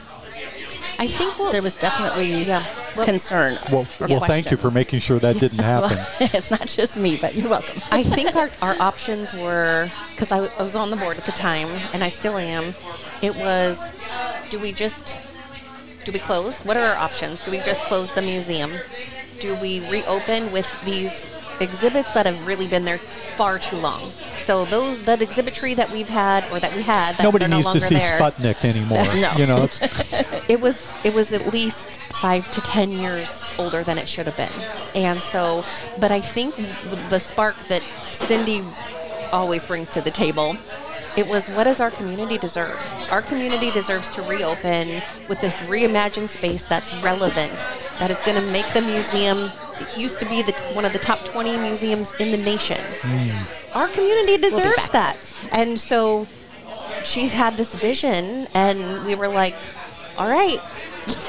B: I think well,
E: There was definitely
B: Yeah. Well-
E: concern.
D: Well, well, thank you for making sure that didn't happen.
E: it's not just me, but you're welcome.
B: I think our, our options were because I, I was on the board at the time and I still am. It was do we just do we close? What are our options? Do we just close the museum? Do we reopen with these exhibits that have really been there far too long? So those that exhibitry that we've had or that we had that
D: Nobody
B: no
D: needs to see
B: there,
D: Sputnik anymore.
E: No.
D: You know,
B: it was it was at least five to ten years older than it should have been and so but i think the, the spark that cindy always brings to the table it was what does our community deserve our community deserves to reopen with this reimagined space that's relevant that is going to make the museum it used to be the, one of the top 20 museums in the nation. Hmm. Our community deserves
E: back.
B: that. And so she's had this vision and we were like all right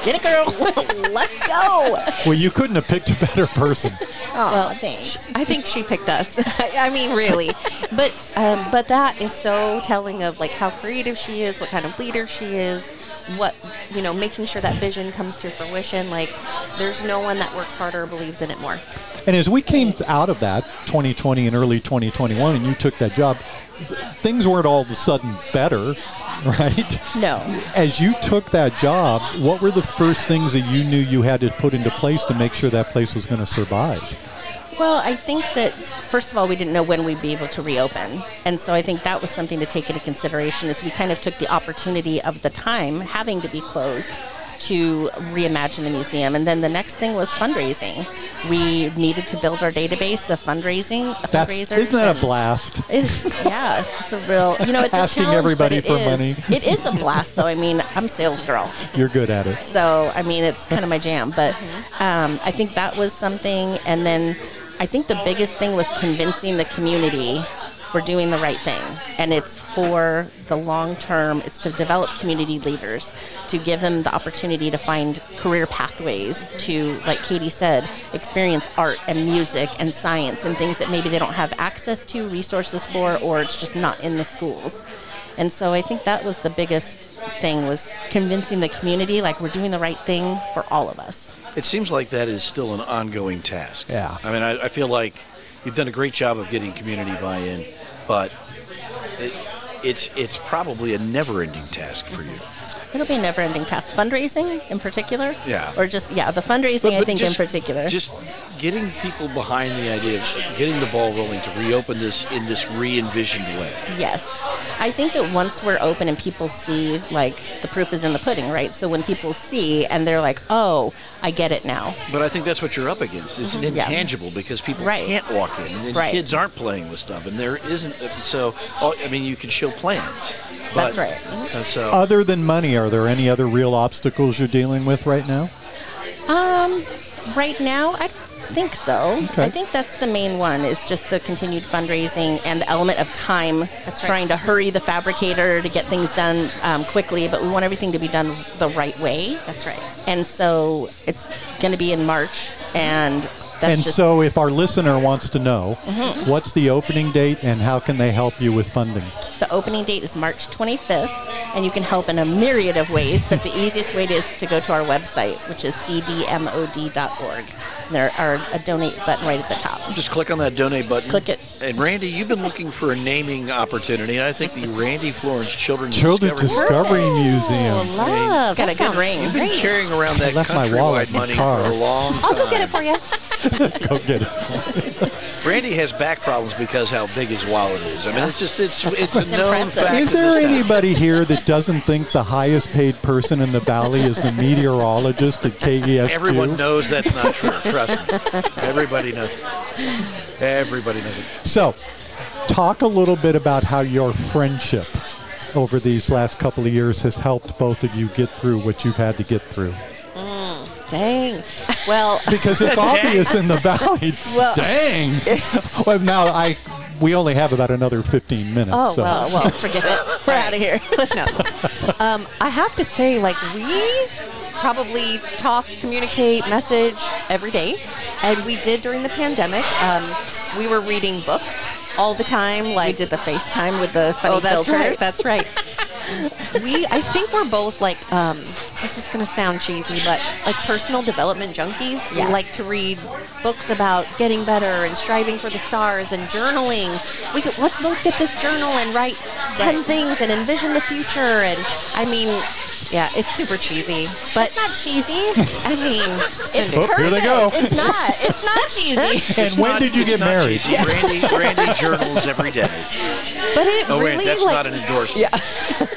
E: Get it, girl. Let's go.
D: Well, you couldn't have picked a better person.
E: Oh, thanks.
B: I think she picked us. I mean, really. But um, but that is so telling of like how creative she is, what kind of leader she is, what you know, making sure that vision comes to fruition. Like, there's no one that works harder or believes in it more.
D: And as we came out of that 2020 and early 2021, and you took that job, th- things weren't all of a sudden better, right?
E: No.
D: As you took that job, what were the first things that you knew you had to put into place to make sure that place was going to survive?
E: Well, I think that first of all, we didn't know when we'd be able to reopen, and so I think that was something to take into consideration. As we kind of took the opportunity of the time having to be closed to reimagine the museum, and then the next thing was fundraising. We needed to build our database of fundraising
D: That's
E: fundraisers.
D: isn't that a blast?
E: It's yeah, it's a real you know it's
D: Asking
E: a challenge,
D: everybody
E: it
D: for
E: is-
D: money.
E: It is a blast though. I mean, I'm a sales girl,
D: You're good at it.
E: so I mean it's kind of my jam. But um, I think that was something, and then I think the biggest thing was convincing the community we're doing the right thing, and it's for the long term. It's to develop community leaders, to give them the opportunity to find career pathways, to like Katie said, experience art and music and science and things that maybe they don't have access to, resources for, or it's just not in the schools. And so I think that was the biggest thing was convincing the community like we're doing the right thing for all of us.
C: It seems like that is still an ongoing task.
D: Yeah.
C: I mean, I, I feel like you've done a great job of getting community buy-in, but it, it's it's probably a never-ending task for you.
E: It'll be a never-ending task. Fundraising, in particular,
C: Yeah.
E: or just yeah, the fundraising. I think
C: just,
E: in particular.
C: just getting people behind the idea of getting the ball rolling to reopen this in this re-envisioned way.
E: Yes. I think that once we're open and people see, like, the proof is in the pudding, right? So when people see and they're like, oh, I get it now.
C: But I think that's what you're up against. It's
E: Mm-hmm. Yeah.
C: intangible because people
E: Right.
C: can't walk in, and
E: Right.
C: kids aren't playing with stuff, and there isn't. So, I mean, you can show plans.
E: That's right.
C: and so,
D: Other than money, are there any other real obstacles you're dealing with right now?
E: Um, right now, I think so.
D: Okay.
E: I think that's the main one is just the continued fundraising and the element of time.
B: That's right.
E: Trying to hurry the fabricator to get things done um, quickly, but we want everything to be done the right way.
B: That's right.
E: And so it's going to be in March, and that's
D: and
E: just
D: so, if our listener wants to know,
E: Mm-hmm.
D: what's the opening date and how can they help you with funding?
E: the opening date is March 25th, and you can help in a myriad of ways. But the easiest way is to go to our website, which is cdmod.org. There are a donate button right at the top.
C: just click on that donate button.
E: Click it.
C: And Randy, you've been looking for a naming opportunity, and I think the Randy Florence Children's
D: Children's
C: Discovery.
D: Discovery Museum.
B: Oh, love.
E: It's got
B: that
E: a good ring.
C: You've been carrying around that
D: left my wallet
C: countrywide money
D: car.
C: for a long time.
B: I'll go get it for you.
D: Go get it.
C: Randy has back problems because how big his wallet is. I mean, it's just it's it's a
E: It's
C: known
E: impressive.
C: fact.
D: Is there
C: this town.
D: anybody here that doesn't think the highest paid person in the valley is the meteorologist at KESQ?
C: Everyone knows that's not true. Trust me. Everybody knows. It. Everybody knows it.
D: So, talk a little bit about how your friendship over these last couple of years has helped both of you get through what you've had to get through.
B: Dang. Well,
D: Because it's obvious in the valley.
B: Well-
D: Dang. well, now I we only have about another 15 minutes.
B: Oh,
D: so.
B: well,
E: Well, forget it. We're out of here.
B: Cliff Notes. Um, I have to say, like, we probably talk, communicate, message every day. And we did during the pandemic. Um, we were reading books all the time. Like, We
E: did the FaceTime with the funny
B: oh, that's
E: filters.
B: right. That's right. We, I think we're both like, um, this is going to sound cheesy, but like personal development junkies.
E: Yeah.
B: We like to read books about getting better and striving for the stars and journaling. We could, let's both get this journal and write 10
E: Right.
B: things and envision the future. And I mean, yeah, it's super cheesy, but
E: It's not cheesy.
B: I mean,
E: It's
D: Oh, here they go.
E: It's not. It's not cheesy.
C: It's
D: when
C: not-
D: did you
C: it's
D: get
C: not
D: married?
C: cheesy. Randy, Randy journals every day.
B: but it
C: Oh
B: really
C: wait, that's
B: like,
C: not an endorsement.
B: Yeah.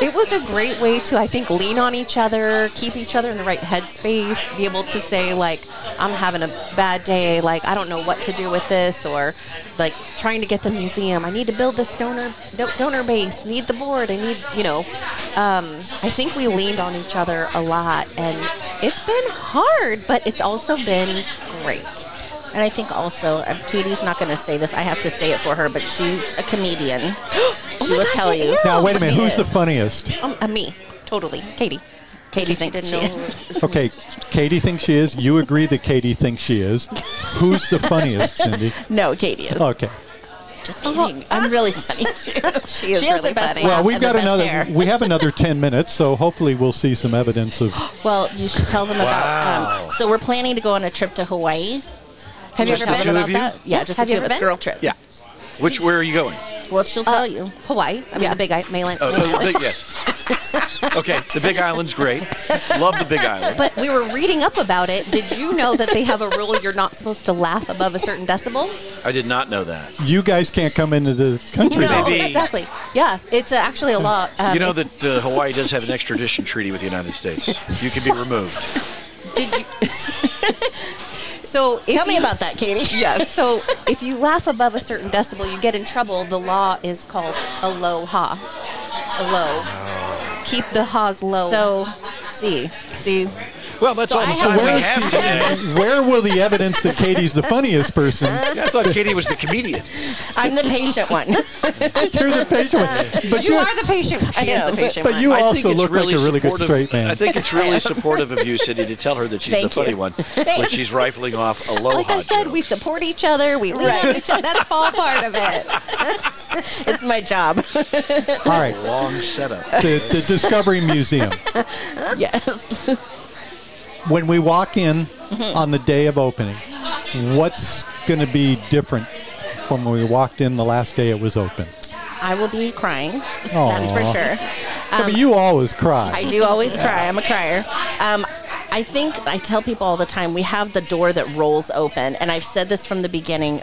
B: it was a great way to, I think, lean on each other, keep each other in the right headspace, be able to say, like, I'm having a bad day, like, I don't know what to do with this, or like trying to get the museum. I need to build this donor donor base, need the board, I need, you know. Um, I think we leaned on each other a lot, and it's been hard, but it's also been great.
E: And I think also, uh, Katie's not going to say this. I have to say it for her, but she's a comedian. she
B: my
E: will
B: gosh,
E: tell
B: I
E: you.
B: am.
D: Now, wait a minute. Who's the funniest?
B: Um, uh, me, totally, Katie.
E: Katie thinks
B: didn't
E: she is.
D: Okay, Katie thinks she is. You agree that Katie thinks she is. Who's the funniest, Cindy?
E: No, Katie is.
D: Okay.
E: Just kidding. I'm really funny too.
B: She is
E: has
B: really
E: the best
B: funny.
D: Well, we've got another.
E: hair.
D: We have another ten minutes, so hopefully we'll see some evidence of.
E: Well, you should tell them about. Um, so we're planning to go on a trip to Hawaii.
B: Have you
C: Just
B: ever
C: the
B: been?
C: two
E: about
C: of you?
E: that? Yeah, just
B: Have
E: the
B: you ever
E: of us.
B: been?
E: Girl trip.
C: Yeah. Which where are you going?
E: Well, she'll
B: Uh,
E: tell you.
B: Hawaii. I mean,
C: Yeah.
B: the big I- mainland.
C: Oh, the big, yes. Okay, the Big Island's great. Love the Big Island.
B: But we were reading up about it. Did you know that they have a rule you're not supposed to laugh above a certain decibel?
C: I did not know that.
D: You guys can't come into the country.
B: No,
C: Maybe-
B: exactly. Yeah, it's uh, actually a law. Um,
C: You know
B: it's-
C: that uh, Hawaii does have an extradition treaty with the United States. You can be removed.
B: Did you? So if
E: Tell me
B: you-
E: about that, Katie.
B: Yes. So if you laugh above a certain decibel, you get in trouble. The law is called aloha. Low. Oh. Keep the ha's low.
E: So, see, see,
C: Well, that's
E: So
C: all the
E: I
C: time we have today.
D: Where will the evidence that Katie's the funniest person?
C: Yeah, I thought Katie was the comedian.
E: I'm the patient one.
D: You're the patient one. But
B: you
D: you're-
B: the patient. She is
E: know,
B: the patient.
D: but
B: one.
D: you
C: I
D: also
C: think it's
D: look like
C: really
D: a really good
C: supportive-
D: straight man.
C: I think it's really supportive of you, Cindy, to tell her that she's the funny
E: you.
C: one when she's rifling off aloha
B: like I said,
C: jokes.
B: we support each other. We lean on each other. That's all part of it.
E: it's my job.
D: All right.
C: long setup.
D: The, the Discovery Museum.
E: yes.
D: When we walk in
E: Mm-hmm.
D: on the day of opening, what's going to be different from when we walked in the last day it was open?
E: I will be crying. That's for sure.
D: I mean, you always cry.
E: I do always cry. I'm a crier. Um, I think I tell people all the time we have the door that rolls open, and I've said this from the beginning.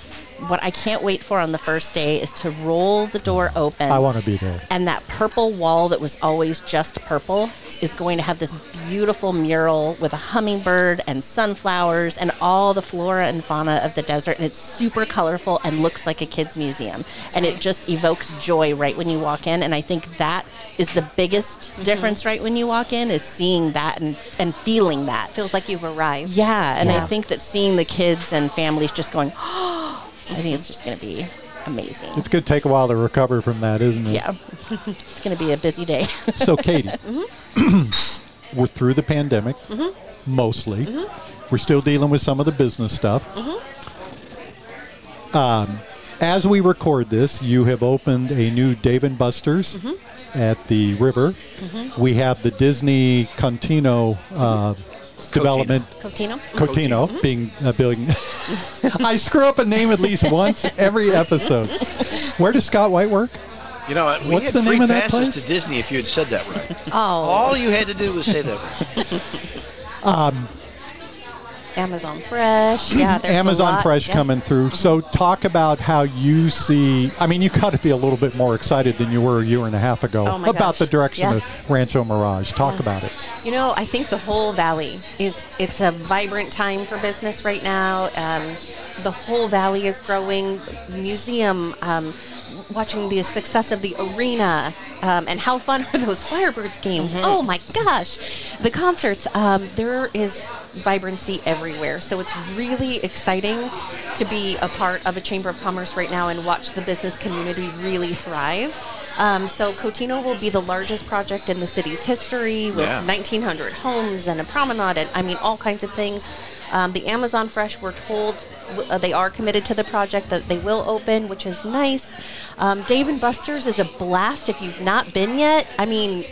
E: What I can't wait for on the first day is to roll the door open.
D: I want to be there.
E: and that purple wall that was always just purple is going to have this beautiful mural with a hummingbird and sunflowers and all the flora and fauna of the desert and it's super colorful and looks like a kids museum. And it just evokes joy right when you walk in and i think that is the biggest mm-hmm. difference right when you walk in is seeing that and, and feeling that.
B: Feels like you've arrived.
E: yeah and i think that seeing the kids and families just going i think it's just going to be amazing
D: It's going to take a while to recover from that, isn't it?
E: yeah it's going to be a busy day
D: So, Katie,
E: Mm-hmm.
D: we're through the pandemic, mostly. We're still dealing with some of the business stuff.
E: Mm-hmm.
D: Um, as we record this, you have opened a new Dave and Buster's
E: Mm-hmm.
D: at the river. We have the Disney Contino uh, development.
B: Cotino.
D: Cotino mm-hmm. being a building. I screw up a name at least once every episode. Where does Scott White work?
C: You know what? We
D: What's
C: had
D: the
C: free
D: name of that
C: passes
D: place?
C: to Disney if you had said that right.
B: Oh,
C: All you had to do was say that right.
B: Um, Amazon Fresh. Yeah, there's a
D: Amazon
B: lot.
D: Fresh
B: Yeah.
D: coming through. So talk about how you see. I mean, you got to be a little bit more excited than you were a year and a half ago
B: Oh
D: about
B: gosh.
D: the direction
B: Yeah.
D: of Rancho Mirage. Talk about it.
B: You know, I think the whole valley is it's a vibrant time for business right now. Um, the whole valley is growing. Museum, um, watching the success of the arena, um, and how fun are those Firebirds games? Oh my gosh, the concerts. Um, there is vibrancy everywhere, so it's really exciting to be a part of a chamber of commerce right now and watch the business community really thrive. Um, so Cotino will be the largest project in the city's history with
C: Yeah.
B: 1,900 homes and a promenade, and I mean all kinds of things. Um, the Amazon Fresh, we're told uh, they are committed to the project that they will open, which is nice. Um, Dave and Buster's is a blast if you've not been yet. I mean,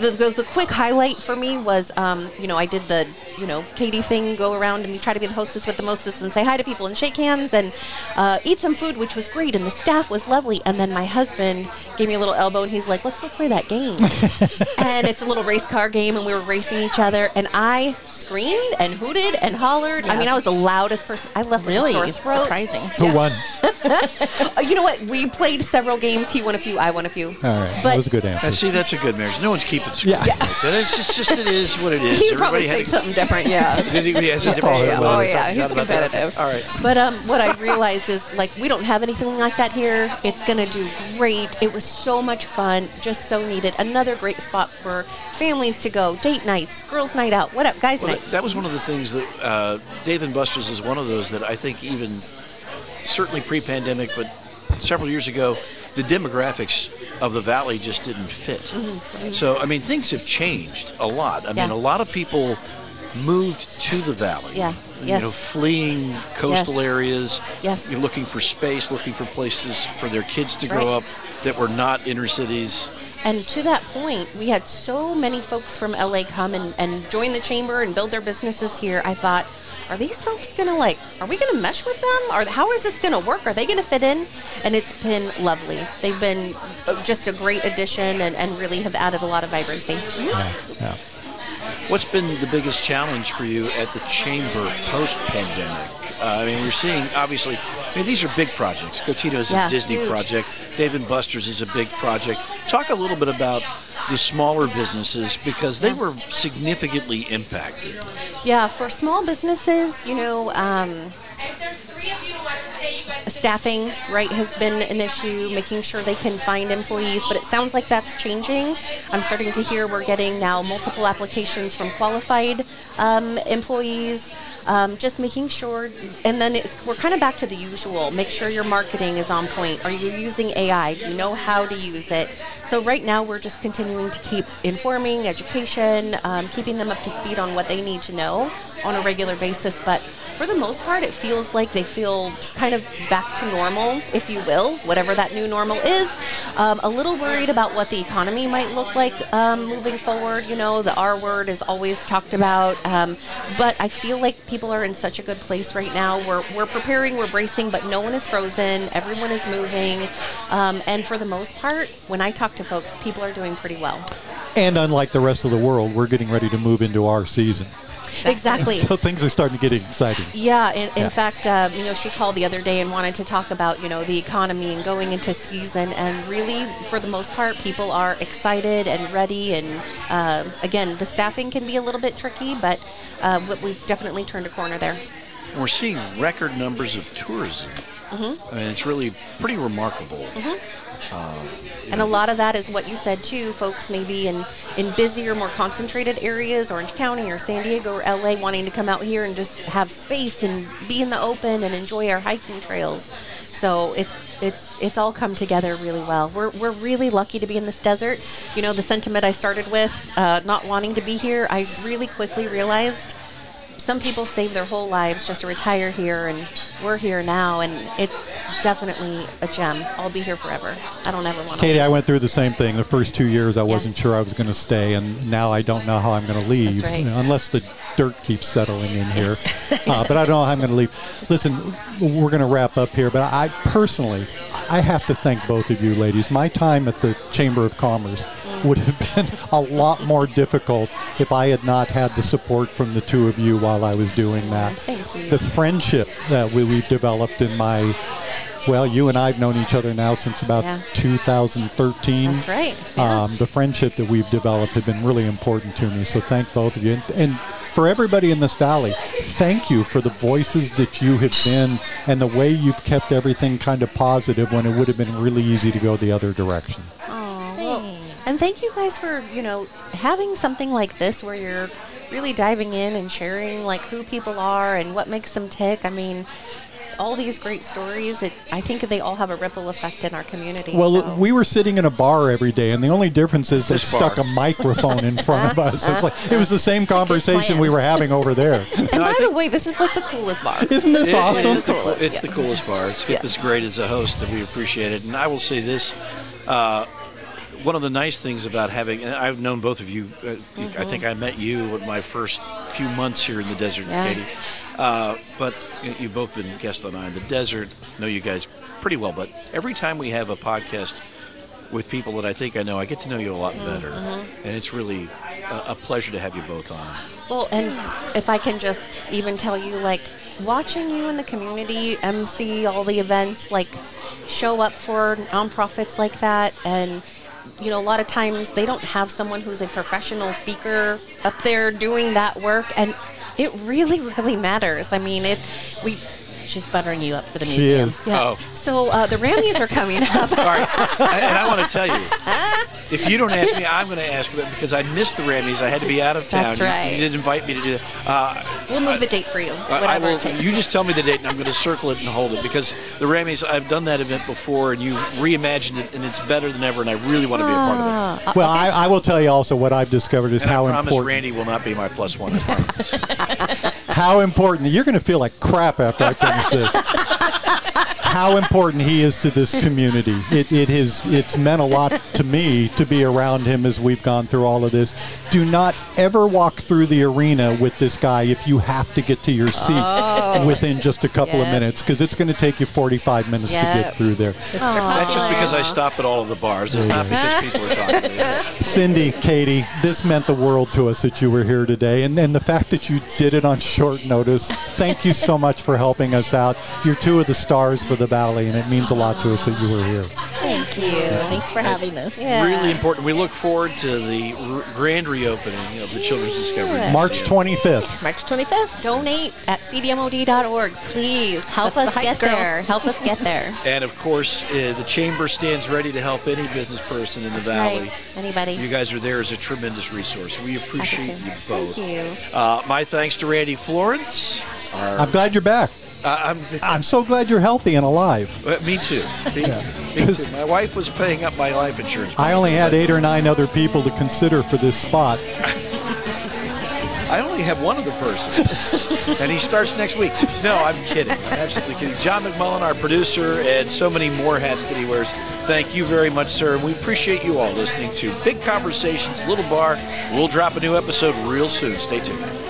B: the, the, the quick highlight for me was, um, you know, I did the, you know, Katie thing, go around and try to be the hostess with the mostest and say hi to people and shake hands and uh, eat some food, which was great. And the staff was lovely. And then my husband gave me a little elbow and he's like, let's go play that game. and it's a little race car game and we were racing each other. And I screamed and hooted and hollered. I mean, I was the loudest person. I left with
E: Really?
B: a sore throat.
E: Surprising.
D: Who won?
B: Uh, you know what? We played several games. He won a few. I won a few.
D: All right, that was a good answer.
C: And see, that's a good marriage. No one's keeping score.
D: Yeah.
C: like that. It's just, just it is what it is.
B: Probably
C: Everybody
B: say
C: had
B: something different. Yeah.
C: He- he has a different
D: Oh, yeah.
B: Oh yeah, he's competitive.
C: All right.
B: But um, what I realized is like we don't have anything like that here. It's gonna do great. It was so much fun, just so needed. Another great spot for families to go, date nights, girls' night out, what up, guys'
C: Well,
B: night.
C: that, that was one of the things that uh, Dave and Buster's is one of those that I think even certainly pre-pandemic, but several years ago, the demographics of the valley just didn't fit. So, I mean, things have changed a lot. I mean,
B: Mm-hmm.
C: A lot of people moved to the valley.
B: Yeah.
C: You
B: Yes.
C: know, fleeing coastal
B: Yes.
C: areas.
B: Yes.
C: You're looking for space, looking for places for their kids to grow up that were not inner cities.
B: And to that point, we had so many folks from LA come and, and join the chamber and build their businesses here. I thought, are these folks gonna like, are we gonna mesh with them? Or how is this gonna work? Are they gonna fit in? And it's been lovely. They've been uh, just a great addition and, and really have added a lot of vibrancy.
D: Yeah, yeah.
C: What's been the biggest challenge for you at the chamber post pandemic? Uh, I mean, we're seeing obviously. I mean, these are big projects. Cotino is
B: Yeah,
C: a Disney
B: huge.
C: project. Dave and Buster's is a big project. Talk a little bit about the smaller businesses because they were significantly impacted.
B: Yeah, for small businesses, you know, um, staffing, right, has been an issue, making sure they can find employees, but it sounds like that's changing. I'm starting to hear we're getting now multiple applications from qualified um, employees. Um, just making sure, and then we're kind of back to the usual. Make sure your marketing is on point. Are you using AI? Do you know how to use it? So right now we're just continuing to keep informing, education, um, keeping them up to speed on what they need to know on a regular basis. But for the most part, it feels like they feel kind of back to normal, if you will, whatever that new normal is. Um, a little worried about what the economy might look like um, moving forward. You know, the R word is always talked about, um, but I feel like people are in such a good place right now. We're we're preparing, we're bracing, but no one is frozen. Everyone is moving, um, and for the most part, when I talk to folks, people are doing pretty well.
D: And unlike the rest of the world, we're getting ready to move into our season.
B: Exactly.
D: So things are starting to get exciting.
B: Yeah, in, in
D: Yeah.
B: fact, uh, you know, she called the other day and wanted to talk about, you know, the economy and going into season. And really, for the most part, people are excited and ready. And uh, again, the staffing can be a little bit tricky, but uh, we've definitely turned a corner there.
C: And we're seeing record numbers of tourism.
B: Mm-hmm.
C: I mean, it's really pretty remarkable.
B: And a lot of that is what you said too. Folks maybe in in busier, more concentrated areas, Orange County or San Diego or LA, wanting to come out here and just have space and be in the open and enjoy our hiking trails. So it's it's it's all come together really well. We're we're really lucky to be in this desert. You know, the sentiment I started with, uh, not wanting to be here, I really quickly realized some people save their whole lives just to retire here, and we're here now, and it's definitely a gem. I'll be here forever. I don't ever want to.
D: Katie, I went through the same thing. The first two years, I wasn't sure I was going to stay, and now I don't know how I'm going to leave,
B: That's right.
D: you know, unless the dirt keeps settling in here. uh, but I don't know how I'm going to leave. Listen, we're going to wrap up here, but I personally, I have to thank both of you ladies. My time at the Chamber of Commerce would have been a lot more difficult if I had not had the support from the two of you while I was doing that.
B: Thank you.
D: The friendship that we, we've developed in my well, you and I've known each other now since about
B: Yeah.
D: 2013.
B: That's right. Yeah.
D: Um, the friendship that we've developed have been really important to me. So thank both of you. And, and for everybody in this valley, thank you for the voices that you have been and the way you've kept everything kind of positive when it would have been really easy to go the other direction.
B: Aw, well, and thank you guys for you know having something like this where you're really diving in and sharing like who people are and what makes them tick. I mean, all these great stories. It, I think they all have a ripple effect in our community.
D: Well,
B: so.
D: we were sitting in a bar every day, and the only difference is they stuck a microphone in front of us. It's like it was the same conversation we were having over there.
B: and
C: No,
B: by
C: think-
B: the way, this is like the coolest bar.
D: Isn't this
C: It- it
D: awesome?
C: is the,
B: Coolest,
C: it's
B: yeah.
C: the coolest bar. Skip
B: Yeah.
C: is great as a host, and we appreciate it. And I will say this: uh, one of the nice things about having, and I've known both of you. Uh, I think I met you in my first few months here in the desert,
B: Yeah.
C: Katie. Uh, but you- you've both been guests on I in the Desert. Know you guys pretty well, but every time we have a podcast with people that I think I know, I get to know you a lot better, and it's really a, a pleasure to have you both on.
B: Well, and if I can just even tell you, like, watching you in the community, MC all the events, like, show up for nonprofits like that, and you know, a lot of times they don't have someone who's a professional speaker up there doing that work, and it really, really matters. I mean, it we
E: She's buttering you up for the
D: She
E: museum.
D: is.
B: yeah.
C: Oh.
B: So uh, the Rammies are coming up.
C: All right, and I want to tell you, if you don't ask me, I'm going to ask them because I missed the Rammies. I had to be out of town.
B: That's
C: You-
B: right.
C: You, didn't invite me to do that. Uh,
B: We'll move the date for you.
C: I-
B: Whatever
C: I will,
B: it takes.
C: you just tell me the date, and I'm going to circle it and hold it because the Rammies. I've done that event before, and you reimagined it, and it's better than ever. And I really want to be a part of it.
D: Well, I, I will tell you also what I've discovered is
C: And
D: how
C: I promise
D: important
C: Randy will not be my plus one. I promise.
D: how important you're going to feel like crap after I finish this. how important he is to this community. It, it has it's meant a lot to me to be around him as we've gone through all of this. Do not ever walk through the arena with this guy if you have to get to your seat oh. within just a couple of minutes because it's going to take you 45 minutes to get through there.
C: That's just because I stop at all of the bars. It's not because people are talking. to me.
D: Cindy, Katie, this meant the world to us that you were here today. And, and the fact that you did it on short notice, thank you so much for helping us out. You're two of the stars for the Valley, and it means a lot to us that you were here.
E: Thank you. Thanks for having us.
B: Yeah.
C: Really important. We look forward to the r- grand reopening of the Children's Discovery
D: March 25th.
E: March 25th.
B: Donate at cdmod.org, please. Help
E: That's
B: us
E: the
B: get
E: girl.
B: there. Help us get there.
C: And of course, uh, the chamber stands ready to help any business person in the valley.
B: Right. Anybody?
C: You guys are there as a tremendous resource. We appreciate you both.
B: Thank you.
C: Uh, my thanks to Randy Florence. Our,
D: I'm glad you're back.
C: Uh, I'm,
D: I'm so glad you're healthy and alive.
C: uh, me too. Me, me too. My wife was paying up my life insurance.
D: I only had eight or nine other people to consider for this spot.
C: I only have one other person, and he starts next week. No, I'm kidding. I'm absolutely kidding. John McMullen, our producer, and so many more hats that he wears. Thank you very much, sir. And we appreciate you all listening to Big Conversations, Little Bar. We'll drop a new episode real soon. Stay tuned.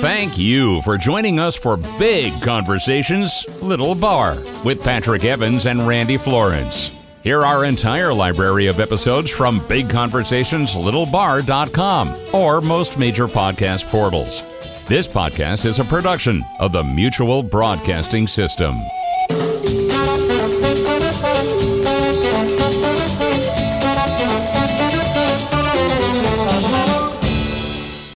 A: Thank you for joining us for Big Conversations, Little Bar with Patrick Evans and Randy Florence. Hear our entire library of episodes from BigConversationsLittleBar.com or most major podcast portals. This podcast is a production of the Mutual Broadcasting System.